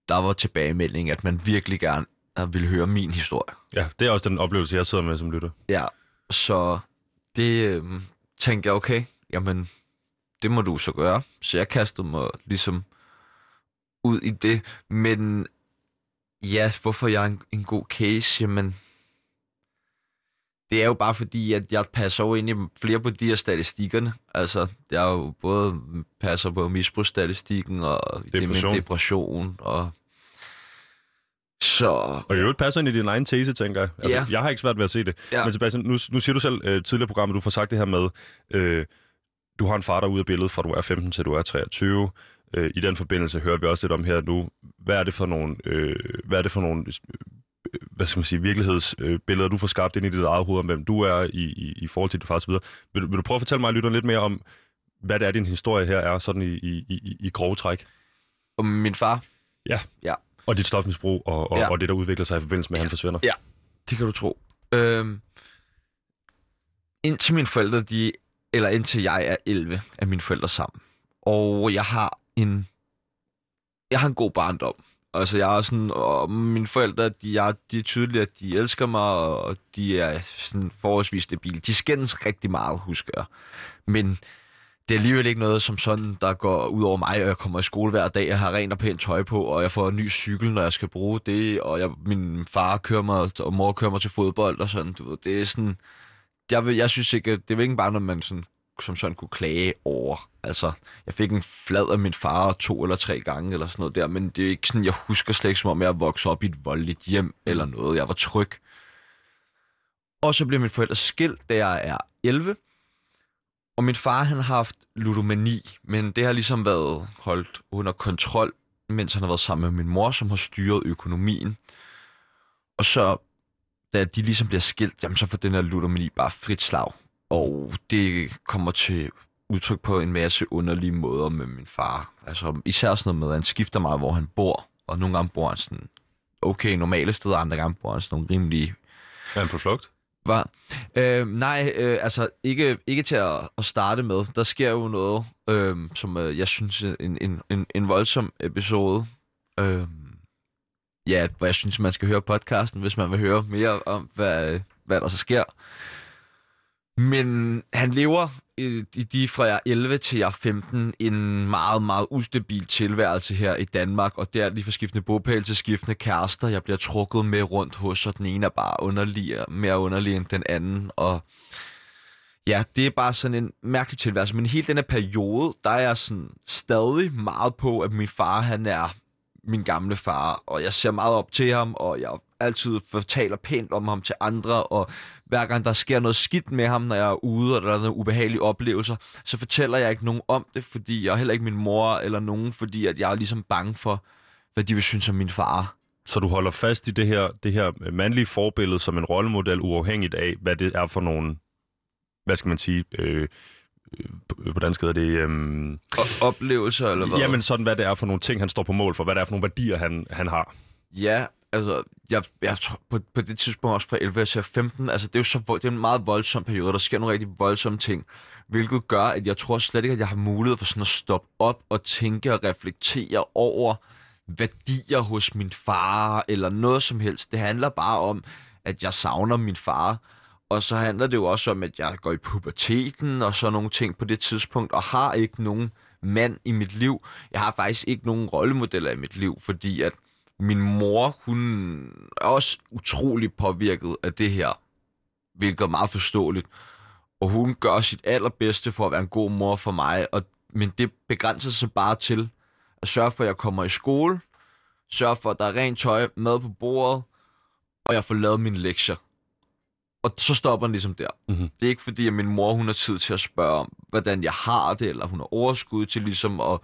der var tilbagemelding, at man virkelig gerne ville høre min historie. Ja, det er også den oplevelse, jeg sidder med som lytter. Ja, så det øh, tænkte jeg, okay, jamen, det må du så gøre. Så jeg kastede mig ligesom ud i det. Men ja, hvorfor jeg er en, en god case? Jamen, det er jo bare fordi, at jeg passer jo ind i flere på de her statistikkerne. Altså, jeg er jo både passer på misbrugsstatistikken og det Depression. med depression og så... Og i øvrigt passer ind i din egen tese, tænker jeg. Altså, Ja. Jeg har ikke svært ved at se det. Ja. Men Sebastian, nu, nu siger du selv øh, tidligere i programmet, du får sagt det her med, øh, du har en far, der er ude af billedet fra du er 15 til du er 23. Øh, I den forbindelse hører vi også lidt om her nu. Hvad er det for nogle, øh, hvad er det for nogle hvad skal man sige, virkelighedsbilleder, du får skabt ind i dit eget hoved om, hvem du er i, i, i forhold til dit far osv. Vil, du- vil du prøve at fortælle mig og lytterne lidt mere om, hvad det er, din historie her er, sådan i, i, i, i grove træk? Og min far, Og dit stofmisbrug, og, og, ja. Ja. og det, der udvikler sig i forbindelse med, at han forsvinder. Ja. Det kan du tro. Øhm, indtil mine forældre, de, eller indtil jeg er 11, er mine forældre sammen. Og jeg har en, jeg har en god barndom. Altså, jeg er sådan, og mine forældre, de er, de er tydelige, at de elsker mig, og de er sådan forholdsvis stabile. De skændes rigtig meget, husker jeg. Men det er alligevel ikke noget som sådan, der går ud over mig, og jeg kommer i skole hver dag, jeg har rent og pænt tøj på, og jeg får en ny cykel, når jeg skal bruge det, og jeg, min far kører mig, og mor kører mig til fodbold og sådan, du ved, det er sådan, jeg, vil, jeg synes ikke, det er ikke bare når man sådan, som sådan kunne klage over. Altså, jeg fik en flad af min far to eller tre gange eller sådan noget der, men det er ikke sådan, jeg husker slet ikke, som om jeg voksede op i et voldeligt hjem eller noget. Jeg var tryg. Og så bliver mine forældre skilt, da jeg er 11. Og min far, han har haft ludomani, men det har ligesom været holdt under kontrol, mens han har været sammen med min mor, som har styret økonomien. Og så, da de ligesom bliver skilt, jamen så får den her ludomani bare frit slag. Og det kommer til udtryk på en masse underlige måder med min far. Altså især sådan noget med, at han skifter meget, hvor han bor. Og nogle gange bor han sådan okay normale steder, andre gange bor han sådan nogle rimelige Er han på flugt? var. Øh, nej, øh, altså ikke, ikke til at, at starte med. Der sker jo noget, øh, som øh, jeg synes er en, en, en, en voldsom episode. Øh, ja, hvor jeg synes, man skal høre podcasten, hvis man vil høre mere om, hvad, hvad der så sker. Men han lever i, i de fra jeg 11 til jeg 15 en meget, meget ustabil tilværelse her i Danmark, og der er de skiftende bogpæl til skiftende kærester, jeg bliver trukket med rundt hos, og den ene er bare underlig, mere underlig end den anden, og ja, det er bare sådan en mærkelig tilværelse, men hele den her periode, der er jeg sådan stadig meget på, at min far, han er min gamle far, og jeg ser meget op til ham, og jeg altid fortaler pænt om ham til andre, og hver gang der sker noget skidt med ham, når jeg er ude, og der er nogle ubehagelige oplevelser, så fortæller jeg ikke nogen om det, fordi jeg er heller ikke min mor eller nogen, fordi at jeg er ligesom bange for, hvad de vil synes om min far. Så du holder fast i det her, det her mandlige forbillede som en rollemodel, uafhængigt af, hvad det er for nogle, hvad skal man sige, øh, øh, hvordan skal det, øh, Og oplevelser, eller hvad? jamen sådan, hvad det er for nogle ting, han står på mål for, hvad det er for nogle værdier, han, han har. Ja, altså, jeg, jeg tror, på, på det tidspunkt også fra 11 til 15, altså det er jo så, det er en meget voldsom periode, der sker nogle rigtig voldsomme ting, hvilket gør, at jeg tror slet ikke, at jeg har mulighed for sådan at stoppe op og tænke og reflektere over værdier hos min far, eller noget som helst. Det handler bare om, at jeg savner min far, og så handler det jo også om, at jeg går i puberteten og så nogle ting på det tidspunkt, og har ikke nogen mand i mit liv. Jeg har faktisk ikke nogen rollemodeller i mit liv, fordi at min mor, hun er også utrolig påvirket af det her, hvilket er meget forståeligt. Og hun gør sit allerbedste for at være en god mor for mig, og, men det begrænser sig bare til at sørge for, at jeg kommer i skole, sørge for, at der er rent tøj, mad på bordet, og jeg får lavet mine lektier. Og så stopper den ligesom der. Mhm. Det er ikke fordi, at min mor hun har tid til at spørge om, hvordan jeg har det, eller hun har overskud til ligesom at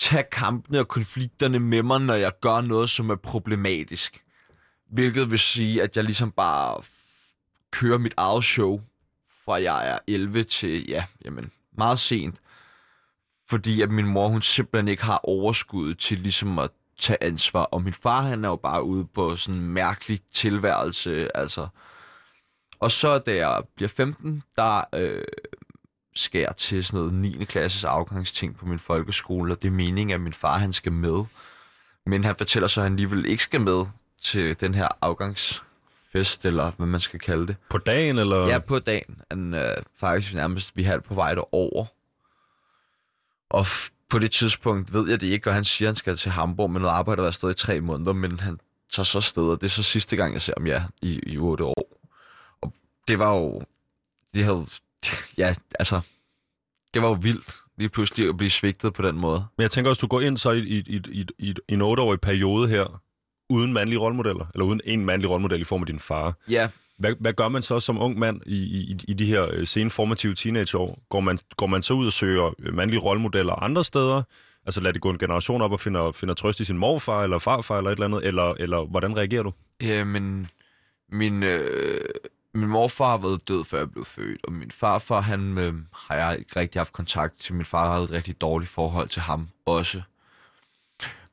tage kampene og konflikterne med mig, når jeg gør noget, som er problematisk. Hvilket vil sige, at jeg ligesom bare f- kører mit eget show, fra jeg er 11 til, ja, jamen, meget sent. Fordi at min mor, hun simpelthen ikke har overskud til ligesom at tage ansvar. Og min far, han er jo bare ude på sådan en mærkelig tilværelse, altså. Og så da jeg bliver 15, der øh, jeg til sådan noget 9. klasses afgangsting på min folkeskole, og det er meningen, at min far han skal med. Men han fortæller så, at han alligevel ikke skal med til den her afgangsfest, eller hvad man skal kalde det. På dagen, eller? Ja, på dagen. Han, øh, faktisk nærmest, vi halvt på vej derover. Og på det tidspunkt ved jeg det ikke, og han siger, at han skal til Hamburg med noget arbejde, og er stadig i tre måneder, men han tager så afsted, og det er så sidste gang, jeg ser ham, ja, i, i otte år. Og det var jo, det havde, ja, altså, det var jo vildt lige pludselig at blive svigtet på den måde. Men jeg tænker også, du går ind så i, i, i, i, i, en otteårig periode her, uden mandlige rollemodeller, eller uden en mandlig rollemodel i form af din far. Ja, Hvad, hvad gør man så som ung mand i, i, i de her øh, sene formative teenageår? Går man, går man så ud og søger øh, mandlige rollemodeller andre steder? Altså lad det gå en generation op og finder, finder trøst i sin morfar eller farfar eller et eller andet? Eller, eller hvordan reagerer du? Ja, men min, øh, min morfar har været død, før jeg blev født, og min farfar, han øh, har jeg ikke rigtig haft kontakt til. Min far havde et rigtig dårligt forhold til ham også.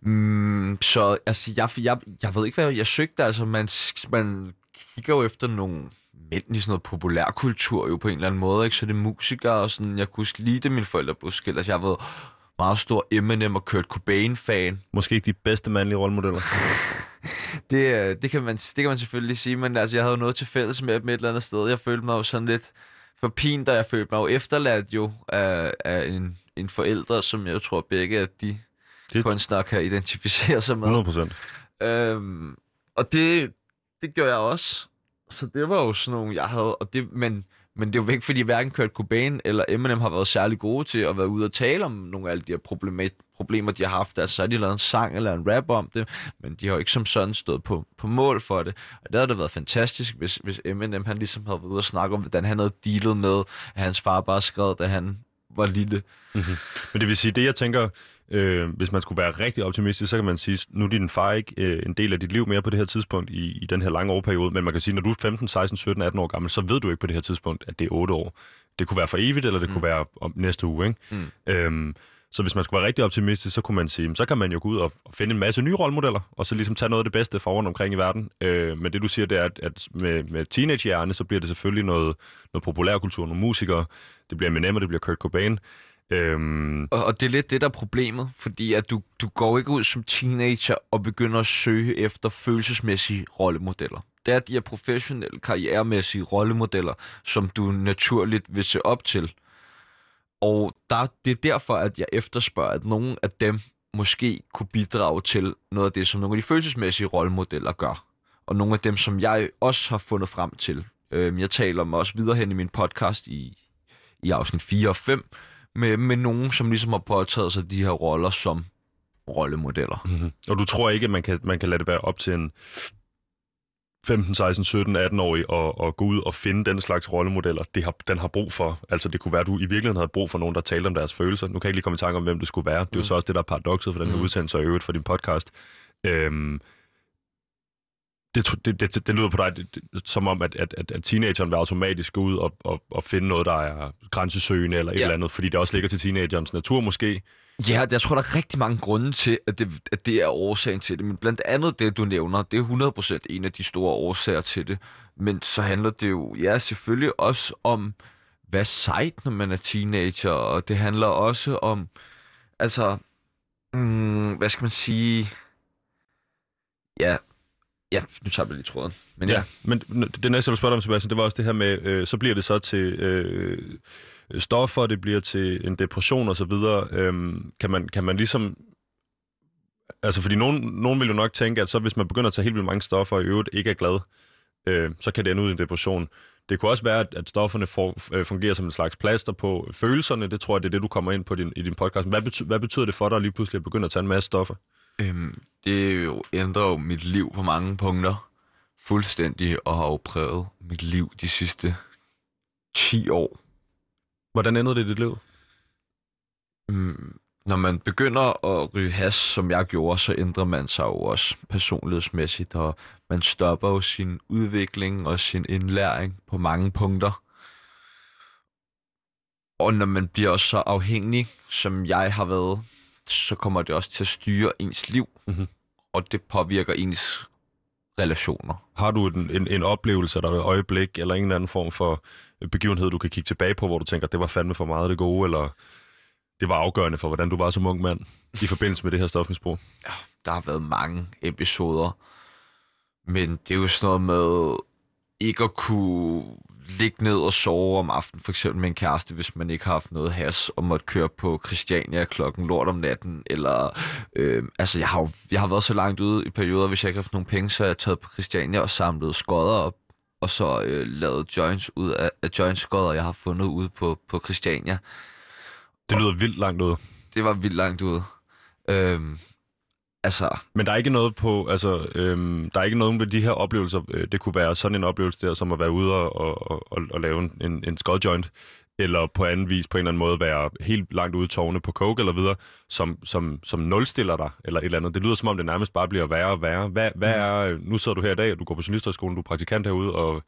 Mm, så altså, jeg, jeg, jeg ved ikke, hvad jeg, jeg søgte. Altså, man, man kigger jo efter nogle mænd i sådan noget populærkultur jo på en eller anden måde, ikke? Så det er musikere og sådan. Jeg kunne huske lige det, mine forældre blev skilt. Altså, jeg har været meget stor Eminem og Kurt Cobain-fan. Måske ikke de bedste mandlige rollemodeller. Det, øh, det, kan man, det kan man selvfølgelig sige, men altså, jeg havde jo noget til fælles med dem et eller andet sted. Jeg følte mig jo sådan lidt forpint, og jeg følte mig jo efterladt jo af, af en, en forældre, som jeg tror begge af de Det- kunstnere kan identificere sig med. 100 procent. Øhm, og det, det gjorde jeg også. Så det var jo sådan nogle, jeg havde, og det, men, men det er jo ikke, fordi hverken Kurt Cobain eller Eminem har været særlig gode til at være ude og tale om nogle af alle de her problemer, problemer de har haft. Altså, så har de lavet en sang eller en rap om det, men de har jo ikke som sådan stået på, på mål for det. Og det havde det været fantastisk, hvis, hvis Eminem han ligesom havde været ude og snakke om, hvordan han havde dealet med, at hans far bare skrev, da han var lille. Mm-hmm. Men det vil sige, det jeg tænker, øh, hvis man skulle være rigtig optimistisk, så kan man sige, nu er din far ikke øh, en del af dit liv mere på det her tidspunkt i, i den her lange årperiode, men man kan sige, når du er 15, 16, 17, 18 år gammel, så ved du ikke på det her tidspunkt, at det er 8 år. Det kunne være for evigt, eller det mm. kunne være om næste uge, ikke? Mm. Øhm, så hvis man skulle være rigtig optimistisk, så kunne man sige, så kan man jo gå ud og, finde en masse nye rollemodeller, og så ligesom tage noget af det bedste fra rundt omkring i verden. Øh, men det du siger, det er, at, at med, med teenagehjerne, så bliver det selvfølgelig noget, noget populærkultur, nogle musikere. Det bliver Eminem, og det bliver Kurt Cobain. Øhm, Og, og det er lidt det, der er problemet, fordi at du, du går ikke ud som teenager og begynder at søge efter følelsesmæssige rollemodeller. Det er de her professionelle, karrieremæssige rollemodeller, som du naturligt vil se op til. Og der, det er derfor, at jeg efterspørger, at nogle af dem måske kunne bidrage til noget af det, som nogle af de følelsesmæssige rollemodeller gør. Og nogle af dem, som jeg også har fundet frem til. Øhm, Jeg taler om også videre hen i min podcast i, i afsnit 4 og 5, med, med nogen, som ligesom har påtaget sig de her roller som rollemodeller. mm-hmm. Og du tror ikke, at man kan, man kan lade det være op til en 15, 16, 17, 18-årig og, og gå ud og finde den slags rollemodeller, det har, den har brug for. Altså det kunne være, at du i virkeligheden havde brug for nogen, der talte om deres følelser. Nu kan jeg ikke lige komme i tanke om, hvem det skulle være. Det er jo Mm. så også det, der er paradokset for den her Mm. udsendelse og i øvrigt for din podcast. Øhm, det, det, det, det lyder på dig det, det, som om, at, at, at, at teenageren vil automatisk gå ud og, og, og finde noget, der er grænsesøgende eller et Ja. eller andet, fordi det også ligger til teenagerens natur måske. Ja, jeg tror, der er rigtig mange grunde til, at det, at det er årsagen til det. Men blandt andet det, du nævner, det er 100% en af de store årsager til det. Men så handler det jo, ja, selvfølgelig også om, hvad sejt, når man er teenager. Og det handler også om, altså, mm, hvad skal man sige? Ja, ja, nu tager vi lige tråden. Men ja, Men det næste, jeg vil spørge dig om, Sebastian, det var også det her med, øh, så bliver det så til øh, stoffer, det bliver til en depression osv. Øhm, kan, man, kan man ligesom... Altså, fordi nogen, nogen vil jo nok tænke, at så hvis man begynder at tage helt vildt mange stoffer, og i øvrigt ikke er glad, øh, så kan det ende ud i en depression. Det kunne også være, at, stofferne for, øh, fungerer som en slags plaster på følelserne. Det tror jeg, det er det, du kommer ind på din, i din podcast. Hvad, bety, hvad betyder det for dig at lige pludselig at begynde at tage en masse stoffer? Øhm, det jo ændrer jo mit liv på mange punkter fuldstændig, og har jo præget mit liv de sidste 10 år. Hvordan ændrede det dit liv? Mm, når man begynder at ryge has, som jeg gjorde, så ændrer man sig jo også personlighedsmæssigt, og man stopper jo sin udvikling og sin indlæring på mange punkter. Og når man bliver også så afhængig, som jeg har været, så kommer det også til at styre ens liv, Mhm. og det påvirker ens relationer. Har du en, en, en oplevelse eller et øjeblik, eller en eller anden form for begivenhed, du kan kigge tilbage på, hvor du tænker, det var fandme for meget det gode, eller det var afgørende for, hvordan du var som ung mand i forbindelse med det her stofmisbrug? der har været mange episoder, men det er jo sådan noget med ikke at kunne ligge ned og sove om aftenen, for eksempel med en kæreste, hvis man ikke har haft noget has, og måtte køre på Christiania klokken lort om natten, eller, øh, altså jeg har, jo, jeg har været så langt ude i perioder, hvis jeg ikke har haft nogen penge, så har jeg taget på Christiania og samlet skodder op, og så øh, lavet joints ud af, af joints skodder, jeg har fundet ude på, på Christiania. Det lyder vildt langt ud. Det var vildt langt ude. Øh, altså, Men der er ikke noget på, altså, øhm, der er ikke noget ved de her oplevelser. Øh, det kunne være sådan en oplevelse der, som at være ude og, og, og, og lave en, en, en skodjoint, eller på anden vis på en eller anden måde være helt langt ude tårne på coke eller videre, som, som, som nulstiller dig, eller et eller andet. Det lyder som om, det nærmest bare bliver værre og værre. Hvad, hvad Mm. er, nu sidder du her i dag, og du går på journalisterskolen, du er praktikant herude, og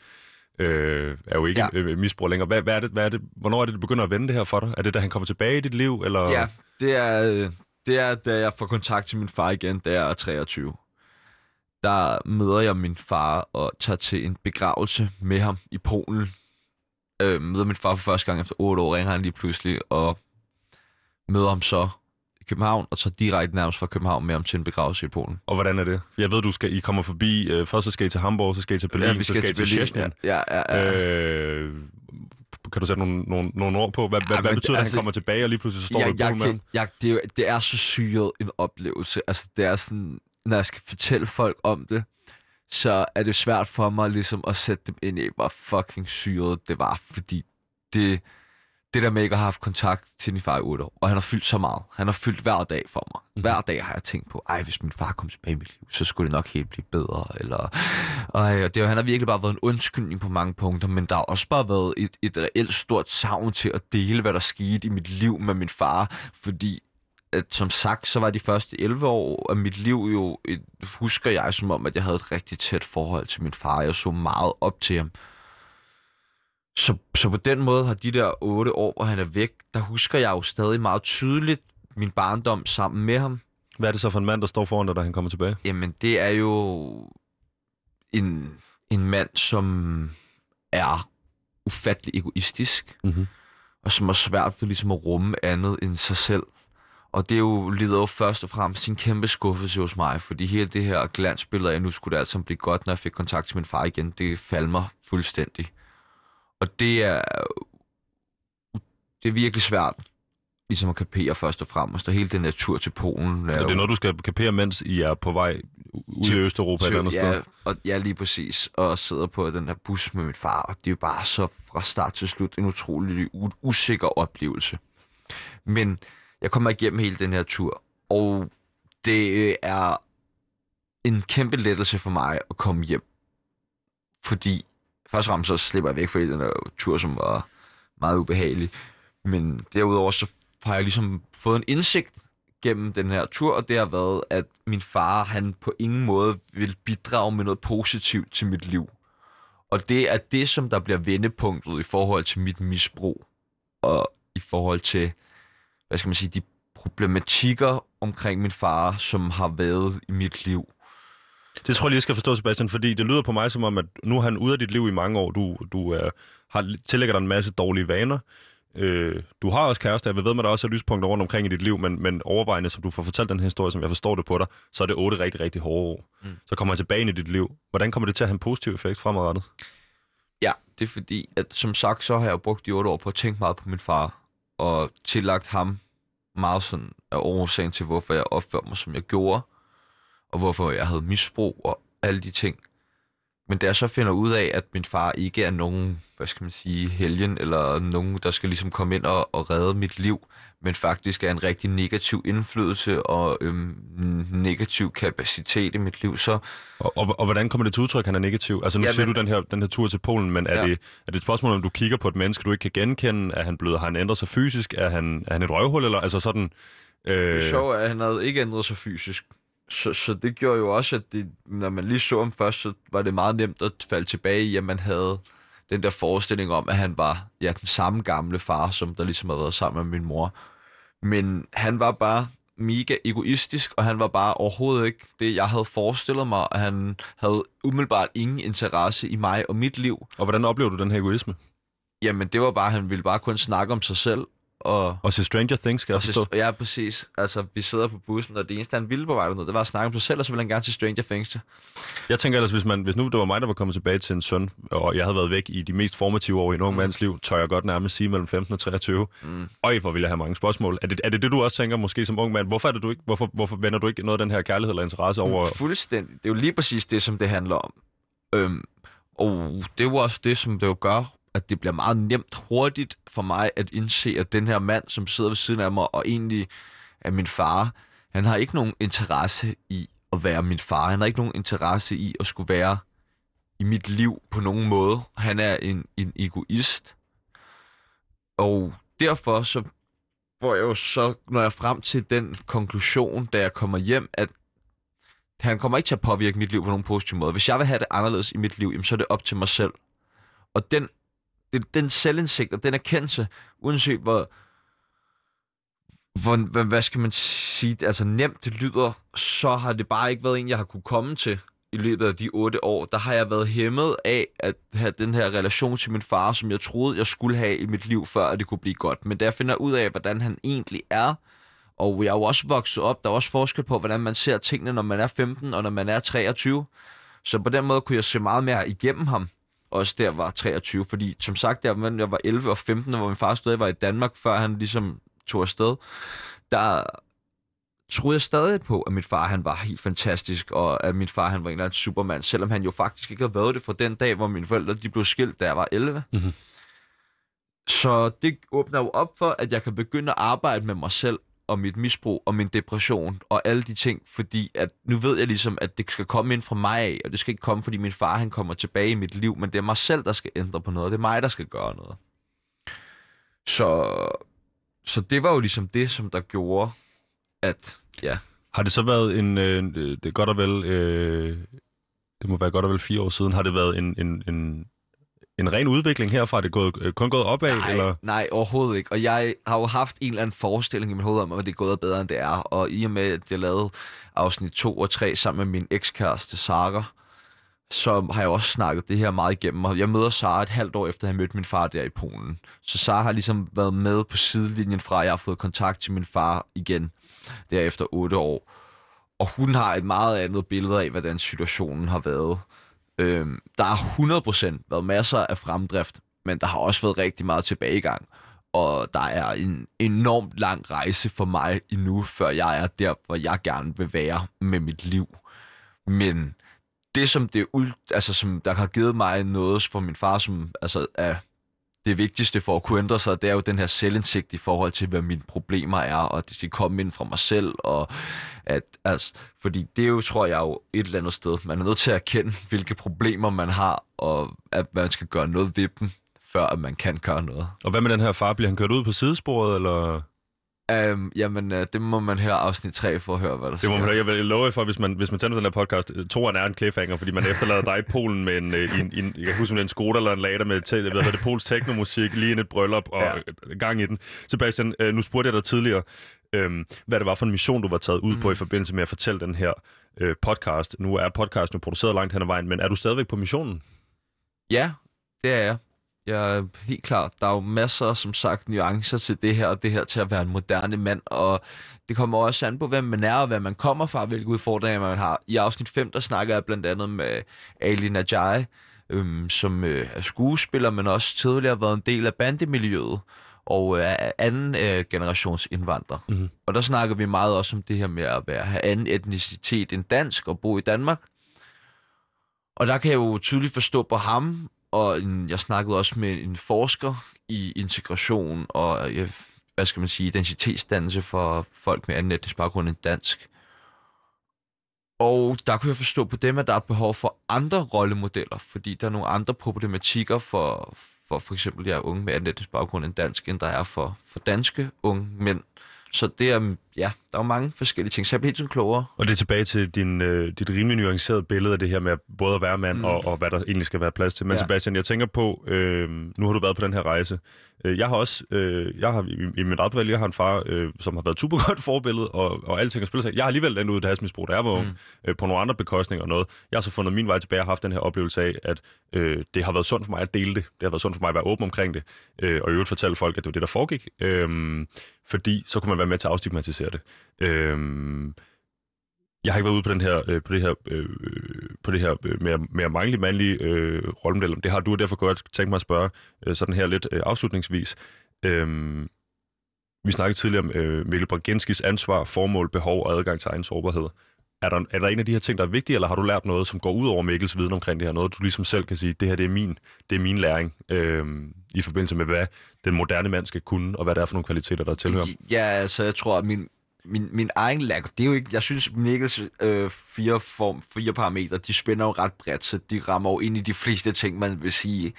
øh, er jo ikke Ja. ja. misbruger længere. Hvad, hvad er det, hvad er det, hvornår er det, det begynder at vende det her for dig? Er det, da han kommer tilbage i dit liv, eller? Ja, det er, øh, det er, da jeg får kontakt til min far igen, da jeg er 23. Der møder jeg min far og tager til en begravelse med ham i Polen. Øh, møder min far for første gang efter 8 år, ringer han lige pludselig, og møder ham så i København, og tager direkte nærmest fra København med ham til en begravelse i Polen. Og hvordan er det? For jeg ved, du skal, I kommer forbi, øh, først så skal I til Hamburg, så skal I til Berlin, så skal I til Szczecin. Ja, ja, ja. Øh, kan du sætte nogle, nogle, nogle ord på? Hvad, ja, hvad, hvad betyder det, at altså- han kommer tilbage, og lige pludselig så står ja, du i jeg, kan, jeg, det, er, det er så syret en oplevelse. Altså, det er sådan, når jeg skal fortælle folk om det, så er det svært for mig ligesom at sætte dem ind i, hvor fucking syret det var, fordi det, det der med ikke at have haft kontakt til min far i 8 år, og han har fyldt så meget. Han har fyldt hver dag for mig. Mhm. Hver dag har jeg tænkt på, ej, hvis min far kom tilbage i mit liv, så skulle det nok helt blive bedre. Eller, ej, og det, han har virkelig bare været en undskyldning på mange punkter, men der har også bare været et, et reelt stort savn til at dele, hvad der skete i mit liv med min far, fordi at som sagt, så var de første 11 år af mit liv jo, et, husker jeg som om, at jeg havde et rigtig tæt forhold til min far. Jeg så meget op til ham. Så, så på den måde har de der 8 år, hvor han er væk, der husker jeg jo stadig meget tydeligt min barndom sammen med ham. Hvad er det så for en mand, der står foran dig, da han kommer tilbage? Jamen, det er jo en, en mand, som er ufattelig egoistisk, Mm-hmm. og som har svært ved ligesom at rumme andet end sig selv. Og det er jo, lider jo først og fremmest sin kæmpe skuffelse hos mig, fordi hele det her glansbillede af, nu skulle det alt sammen blive godt, når jeg fik kontakt til min far igen, det faldt mig fuldstændig. Og det er, det er virkelig svært ligesom at kapere først og fremmest, og hele den tur til Polen. Så det er noget, du skal kapere, mens I er på vej ud i Til- Østeuropa et andet ja, sted? og ja, lige præcis. Og sidder på den her bus med min far, og det er jo bare så fra start til slut en utrolig usikker oplevelse. Men jeg kommer igennem hele den her tur, og det er en kæmpe lettelse for mig at komme hjem. Fordi først og fremmest så slipper jeg væk fra den der tur, som var meget ubehagelig. Men derudover så har jeg ligesom fået en indsigt gennem den her tur, og det har været, at min far, han på ingen måde vil bidrage med noget positivt til mit liv. Og det er det, som der bliver vendepunktet i forhold til mit misbrug, og i forhold til, hvad skal man sige, de problematikker omkring min far, som har været i mit liv. Det tror jeg lige, skal forstå, Sebastian, fordi det lyder på mig som om, at nu er han ude af dit liv i mange år. Du, du uh, har tillægger dig en masse dårlige vaner. Øh, du har også kæreste, jeg ved, at der også er lyspunkter rundt omkring i dit liv, men, men overvejende, som du får fortalt den her historie, som jeg forstår det på dig, så er det otte rigtig, rigtig hårde år. Mm. Så kommer han tilbage ind i dit liv. Hvordan kommer det til at have en positiv effekt fremadrettet? Ja, det er fordi, at som sagt, så har jeg brugt de otte år på at tænke meget på min far, og tillagt ham meget sådan af årsagen til, hvorfor jeg opførte mig, som jeg gjorde. Og hvorfor jeg havde misbrug og alle de ting. Men da jeg så finder ud af, at min far ikke er nogen, hvad skal man sige, helgen, eller nogen, der skal ligesom komme ind og, og redde mit liv, men faktisk er en rigtig negativ indflydelse og øhm, negativ kapacitet i mit liv, så... Og, og, og hvordan kommer det til udtryk, at han er negativ? Altså nu ja, ser du den her, den her tur til Polen, men er, ja. det, er det et spørgsmål, om du kigger på et menneske, du ikke kan genkende? Er han blevet, har han ændret sig fysisk? Er han, er han et røvhul, eller altså sådan... Øh... Det er sjovt, at han havde ikke ændret sig fysisk. Så, så det gjorde jo også, at det, når man lige så ham først, så var det meget nemt at falde tilbage i, at man havde den der forestilling om, at han var ja, den samme gamle far, som der ligesom havde været sammen med min mor. Men han var bare mega egoistisk, og han var bare overhovedet ikke det, jeg havde forestillet mig, at han havde umiddelbart ingen interesse i mig og mit liv. Og hvordan oplever du den her egoisme? Jamen, det var bare, at han ville bare kun snakke om sig selv, og, og se Stranger Things, skal jeg forstå. Ja, præcis. Altså, vi sidder på bussen, og det eneste, han ville på vej derned, det var at snakke om sig selv, og så ville han gerne til Stranger Things. Jeg tænker ellers, hvis, man, hvis nu det var mig, der var kommet tilbage til en søn, og jeg havde været væk i de mest formative år i en ung mm. mands liv, tør jeg godt nærmest sige mellem 15 og 23. Mm. Øj, hvor vil jeg have mange spørgsmål. Er det, er det det, du også tænker måske som ung mand? Hvorfor, er det, du ikke, hvorfor, hvorfor vender du ikke noget af den her kærlighed eller interesse over... Mm, fuldstændig. Det er jo lige præcis det, som det handler om. Øhm, og det er jo også det, som det jo gør at det bliver meget nemt hurtigt for mig at indse, at den her mand, som sidder ved siden af mig, og egentlig er min far, han har ikke nogen interesse i at være min far. Han har ikke nogen interesse i at skulle være i mit liv på nogen måde. Han er en, en egoist. Og derfor så hvor jeg jo så, når jeg frem til den konklusion, da jeg kommer hjem, at han kommer ikke til at påvirke mit liv på nogen positiv måde. Hvis jeg vil have det anderledes i mit liv, jamen, så er det op til mig selv. Og den det, den selvindsigt og den erkendelse, uanset hvor, hvor, hvad, hvad skal man sige, altså nemt det lyder, så har det bare ikke været en, jeg har kunne komme til i løbet af de otte år. Der har jeg været hæmmet af at have den her relation til min far, som jeg troede, jeg skulle have i mit liv, før at det kunne blive godt. Men da jeg finder ud af, hvordan han egentlig er, og jeg er jo også vokset op, der er også forskel på, hvordan man ser tingene, når man er 15 og når man er 23. Så på den måde kunne jeg se meget mere igennem ham også der var 23, fordi som sagt, der, jeg var 11 og 15, hvor min far stadig var i Danmark, før han ligesom tog afsted, der troede jeg stadig på, at min far han var helt fantastisk, og at min far han var en eller anden supermand, selvom han jo faktisk ikke havde været det fra den dag, hvor mine forældre de blev skilt, da jeg var 11. Mm-hmm. Så det åbner jo op for, at jeg kan begynde at arbejde med mig selv, og mit misbrug og min depression og alle de ting, fordi at nu ved jeg ligesom, at det skal komme ind fra mig af, og det skal ikke komme, fordi min far han kommer tilbage i mit liv, men det er mig selv, der skal ændre på noget, det er mig, der skal gøre noget. Så, så det var jo ligesom det, som der gjorde, at ja. Har det så været en, øh, det er godt og vel, øh, det må være godt og vel fire år siden, har det været en, en, en en ren udvikling herfra? Er det gået, øh, kun gået opad? Nej, eller? nej, overhovedet ikke. Og jeg har jo haft en eller anden forestilling i mit hoved om, at det er gået bedre, end det er. Og i og med, at jeg lavede afsnit 2 og 3 sammen med min ekskæreste, Sara, så har jeg også snakket det her meget igennem. Og jeg møder Sara et halvt år efter, at jeg mødte min far der i Polen. Så Sara har ligesom været med på sidelinjen fra, at jeg har fået kontakt til min far igen, der efter otte år. Og hun har et meget andet billede af, hvordan situationen har været. Øhm, der har 100% været masser af fremdrift, men der har også været rigtig meget tilbagegang. Og der er en enormt lang rejse for mig endnu, før jeg er der, hvor jeg gerne vil være med mit liv. Men det, som, det, altså, som der har givet mig noget for min far, som altså, er det vigtigste for at kunne ændre sig, det er jo den her selvindsigt i forhold til, hvad mine problemer er, og at det skal komme ind fra mig selv, og at, altså, fordi det er jo, tror jeg jo, et eller andet sted. Man er nødt til at erkende, hvilke problemer man har, og at man skal gøre noget ved dem, før at man kan gøre noget. Og hvad med den her far? Bliver han kørt ud på sidesporet, eller... Um, jamen, uh, det må man høre afsnit 3 for at høre, hvad der Det må man høre. Jeg vil love for, hvis man, hvis man tænder den her podcast, øh, toeren er en cliffhanger, fordi man efterlader dig i Polen med en, øh, en, en, jeg kan huske, en Skoda eller en lader med jeg ved, det, Pols teknomusik, lige ind et bryllup og ja. gang i den. Sebastian, nu spurgte jeg dig tidligere, øhm, hvad det var for en mission, du var taget ud mm. på i forbindelse med at fortælle den her øh, podcast. Nu er podcasten jo produceret langt hen ad vejen, men er du stadigvæk på missionen? Ja, det er jeg. Jeg er helt klart. Der er jo masser, som sagt, nuancer til det her, og det her til at være en moderne mand, og det kommer også an på, hvem man er, og hvad man kommer fra, hvilke udfordringer man har. I afsnit 5, der snakker jeg blandt andet med Ali Najai, øhm, som øh, er skuespiller, men også tidligere har været en del af bandemiljøet, og er anden øh, generations indvandrer. Mhm. Og der snakker vi meget også om det her med at være, have anden etnicitet end dansk og bo i Danmark. Og der kan jeg jo tydeligt forstå på ham, og en, jeg snakkede også med en forsker i integration og, ja, hvad skal man sige, identitetsdannelse for folk med anden etnisk baggrund end dansk. Og der kunne jeg forstå på dem, at der er behov for andre rollemodeller, fordi der er nogle andre problematikker for for, for eksempel ja, unge med anden etnisk baggrund end dansk, end der er for, for danske unge mænd. Så det er, ja, der er jo mange forskellige ting, så jeg bliver helt sådan klogere. Og det er tilbage til din, øh, dit rimelig nuancerede billede af det her med både at være mand mm. Og, og hvad der egentlig skal være plads til. Men ja. Sebastian, jeg tænker på, øh, nu har du været på den her rejse. Øh, jeg har også, øh, jeg har i, i mit eget jeg har en far, øh, som har været et super godt forbillede, og, og alting har spillet sig. Jeg har alligevel endt ud af det hasmisbrug, jeg var ung, mm. øh, på nogle andre bekostninger og noget. Jeg har så fundet min vej tilbage og haft den her oplevelse af, at øh, det har været sundt for mig at dele det. Det har været sundt for mig at være åben omkring det, øh, og i øvrigt fortælle folk, at det var det, der foregik. Øh, fordi så kunne man være med til at afstigmatisere det. Øhm, jeg har ikke været ude på den her, øh, på det her, øh, på det her øh, mere, mere mangelige mandlige øh, rollemodel. Det har du, og derfor kunne jeg godt tænke mig at spørge øh, sådan her lidt øh, afslutningsvis. Øhm, vi snakkede tidligere om øh, Mikkel Bragenskis ansvar, formål, behov og adgang til egen sårbarhed. Er der, er der en af de her ting, der er vigtige, eller har du lært noget, som går ud over Mikkels viden omkring det her? Noget, du ligesom selv kan sige, det her det er min, det er min læring øh, i forbindelse med, hvad den moderne mand skal kunne, og hvad det er for nogle kvaliteter, der tilhører. Ja, altså jeg tror, at min, min, min egen lag, det er jo ikke, jeg synes, Mikkels øh, fire, form, fire parametre, de spænder jo ret bredt, så de rammer jo ind i de fleste ting, man vil sige.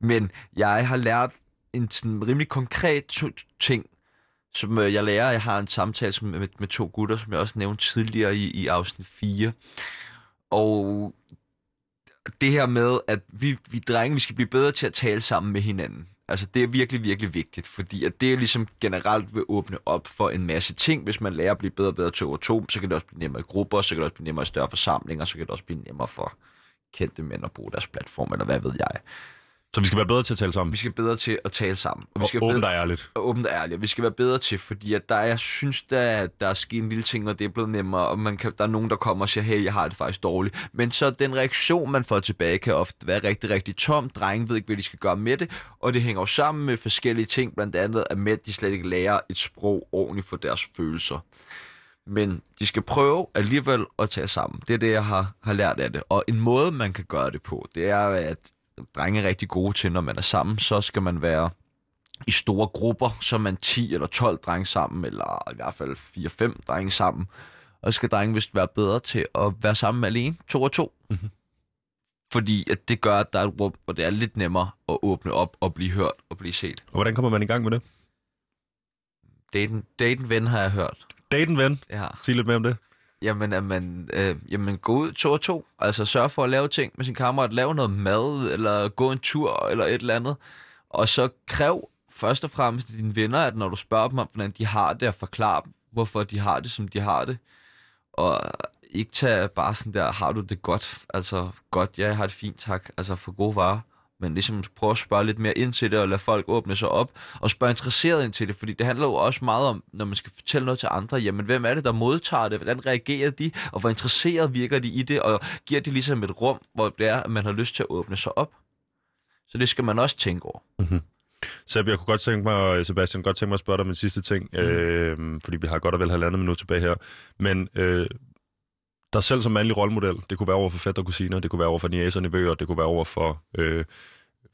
Men jeg har lært en sådan rimelig konkret ting, som øh, jeg lærer. Jeg har en samtale som- med, med to gutter, som jeg også nævnte tidligere i, i afsnit 4. Og det her med, at vi, vi drenge, vi skal blive bedre til at tale sammen med hinanden. Altså, det er virkelig, virkelig vigtigt, fordi at det ligesom generelt vil åbne op for en masse ting. Hvis man lærer at blive bedre og bedre til over to, så kan det også blive nemmere i grupper, så kan det også blive nemmere i større forsamlinger, så kan det også blive nemmere for kendte mænd at bruge deres platform, eller hvad ved jeg. Så vi skal være bedre til at tale sammen. Vi skal bedre til at tale sammen. Og vi Og skal åbent bedre, og ærligt. og åbent og ærligt. Vi skal være bedre til, fordi at der, er- jeg synes, der, at der er sket en lille ting, og det er blevet nemmere, og man kan, der er nogen, der kommer og siger, hey, jeg har det faktisk dårligt. Men så den reaktion, man får tilbage, kan ofte være rigtig, rigtig tom. Drengen ved ikke, hvad de skal gøre med det, og det hænger jo sammen med forskellige ting, blandt andet, at mænd, de slet ikke lærer et sprog ordentligt for deres følelser. Men de skal prøve alligevel at tage sammen. Det er det, jeg har, har lært af det. Og en måde, man kan gøre det på, det er, at drenge er rigtig gode til, når man er sammen, så skal man være i store grupper, så er man 10 eller 12 drenge sammen, eller i hvert fald 4-5 drenge sammen. Og så skal drenge vist være bedre til at være sammen alene, to og to. Mhm. Fordi at det gør, at der er et rum, hvor det er lidt nemmere at åbne op og blive hørt og blive set. Og hvordan kommer man i gang med det? Date, date en ven har jeg hørt. Date en ven. Ja. Sig lidt mere om det. Jamen, at man, øh, jamen, gå ud to og to. Altså, sørge for at lave ting med sin kammerat. Lave noget mad, eller gå en tur, eller et eller andet. Og så kræv først og fremmest dine venner, at når du spørger dem om, hvordan de har det, og forklare dem, hvorfor de har det, som de har det. Og ikke tage bare sådan der, har du det godt? Altså, godt, ja, jeg har det fint, tak. Altså, for gode varer. Men ligesom prøve at spørge lidt mere ind til det, og lade folk åbne sig op, og spørge interesseret ind til det, fordi det handler jo også meget om, når man skal fortælle noget til andre, jamen hvem er det, der modtager det, hvordan reagerer de, og hvor interesseret virker de i det, og giver de ligesom et rum, hvor det er, at man har lyst til at åbne sig op. Så det skal man også tænke over. Seb, jeg kunne godt tænke mig, Sebastian, godt tænke mig at spørge dig om en sidste ting, mm. øh, fordi vi har godt og vel halvandet minut tilbage her. Men øh, dig selv som mandlig rollemodel, det kunne være over for fætter og kusiner, det kunne være over for niæser og nevøer, det kunne være over for, øh,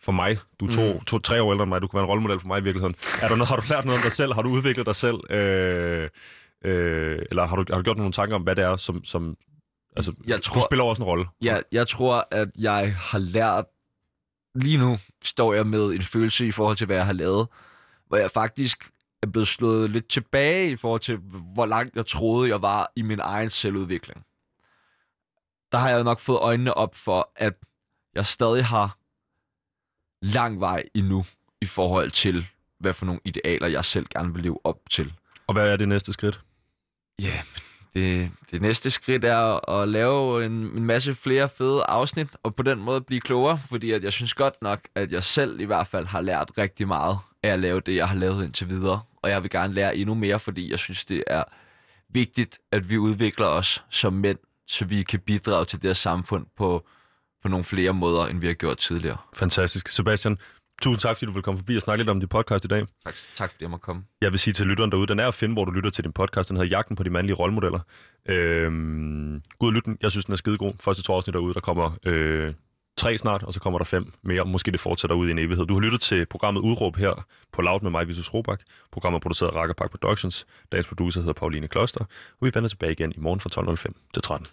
for mig. Du er to, Mm. to, tre år ældre end mig, du kunne være en rollemodel for mig i virkeligheden. Er der noget, har du lært noget om dig selv? Har du udviklet dig selv? Øh, øh, eller har du, har du gjort nogle tanker om, hvad det er, som... som altså, Jeg du tror- spiller også en rolle. Jeg, jeg tror, at jeg har lært... Lige nu står jeg med en følelse i forhold til, hvad jeg har lavet, hvor jeg faktisk er blevet slået lidt tilbage i forhold til, hvor langt jeg troede, jeg var i min egen selvudvikling. Der har jeg nok fået øjnene op for, at jeg stadig har lang vej endnu i forhold til, hvad for nogle idealer, jeg selv gerne vil leve op til. Og hvad er det næste skridt? Ja, det, det næste skridt er at lave en, en masse flere fede afsnit, og på den måde blive klogere, fordi at jeg synes godt nok, at jeg selv i hvert fald har lært rigtig meget af at lave det, jeg har lavet indtil videre. Og jeg vil gerne lære endnu mere, fordi jeg synes, det er vigtigt, at vi udvikler os som mænd, så vi kan bidrage til det her samfund på, på nogle flere måder, end vi har gjort tidligere. Fantastisk. Sebastian, tusind tak, fordi du vil komme forbi og snakke lidt om din podcast i dag. Tak, tak fordi jeg måtte komme. Jeg vil sige til lytteren derude, den er at finde, hvor du lytter til din podcast. Den hedder Jagten på de mandlige rollemodeller. Øhm, Gud og lyt den. Jeg synes, den er skidegod. Første to afsnit derude, der kommer øh, tre snart, og så kommer der fem mere. Måske det fortsætter ud i en evighed. Du har lyttet til programmet Udråb her på Loud med mig, Visus Robak. Programmet er produceret af Park Productions. Dagens producer hedder Pauline Kloster. Og vi vender tilbage igen i morgen fra 12.05 til 13.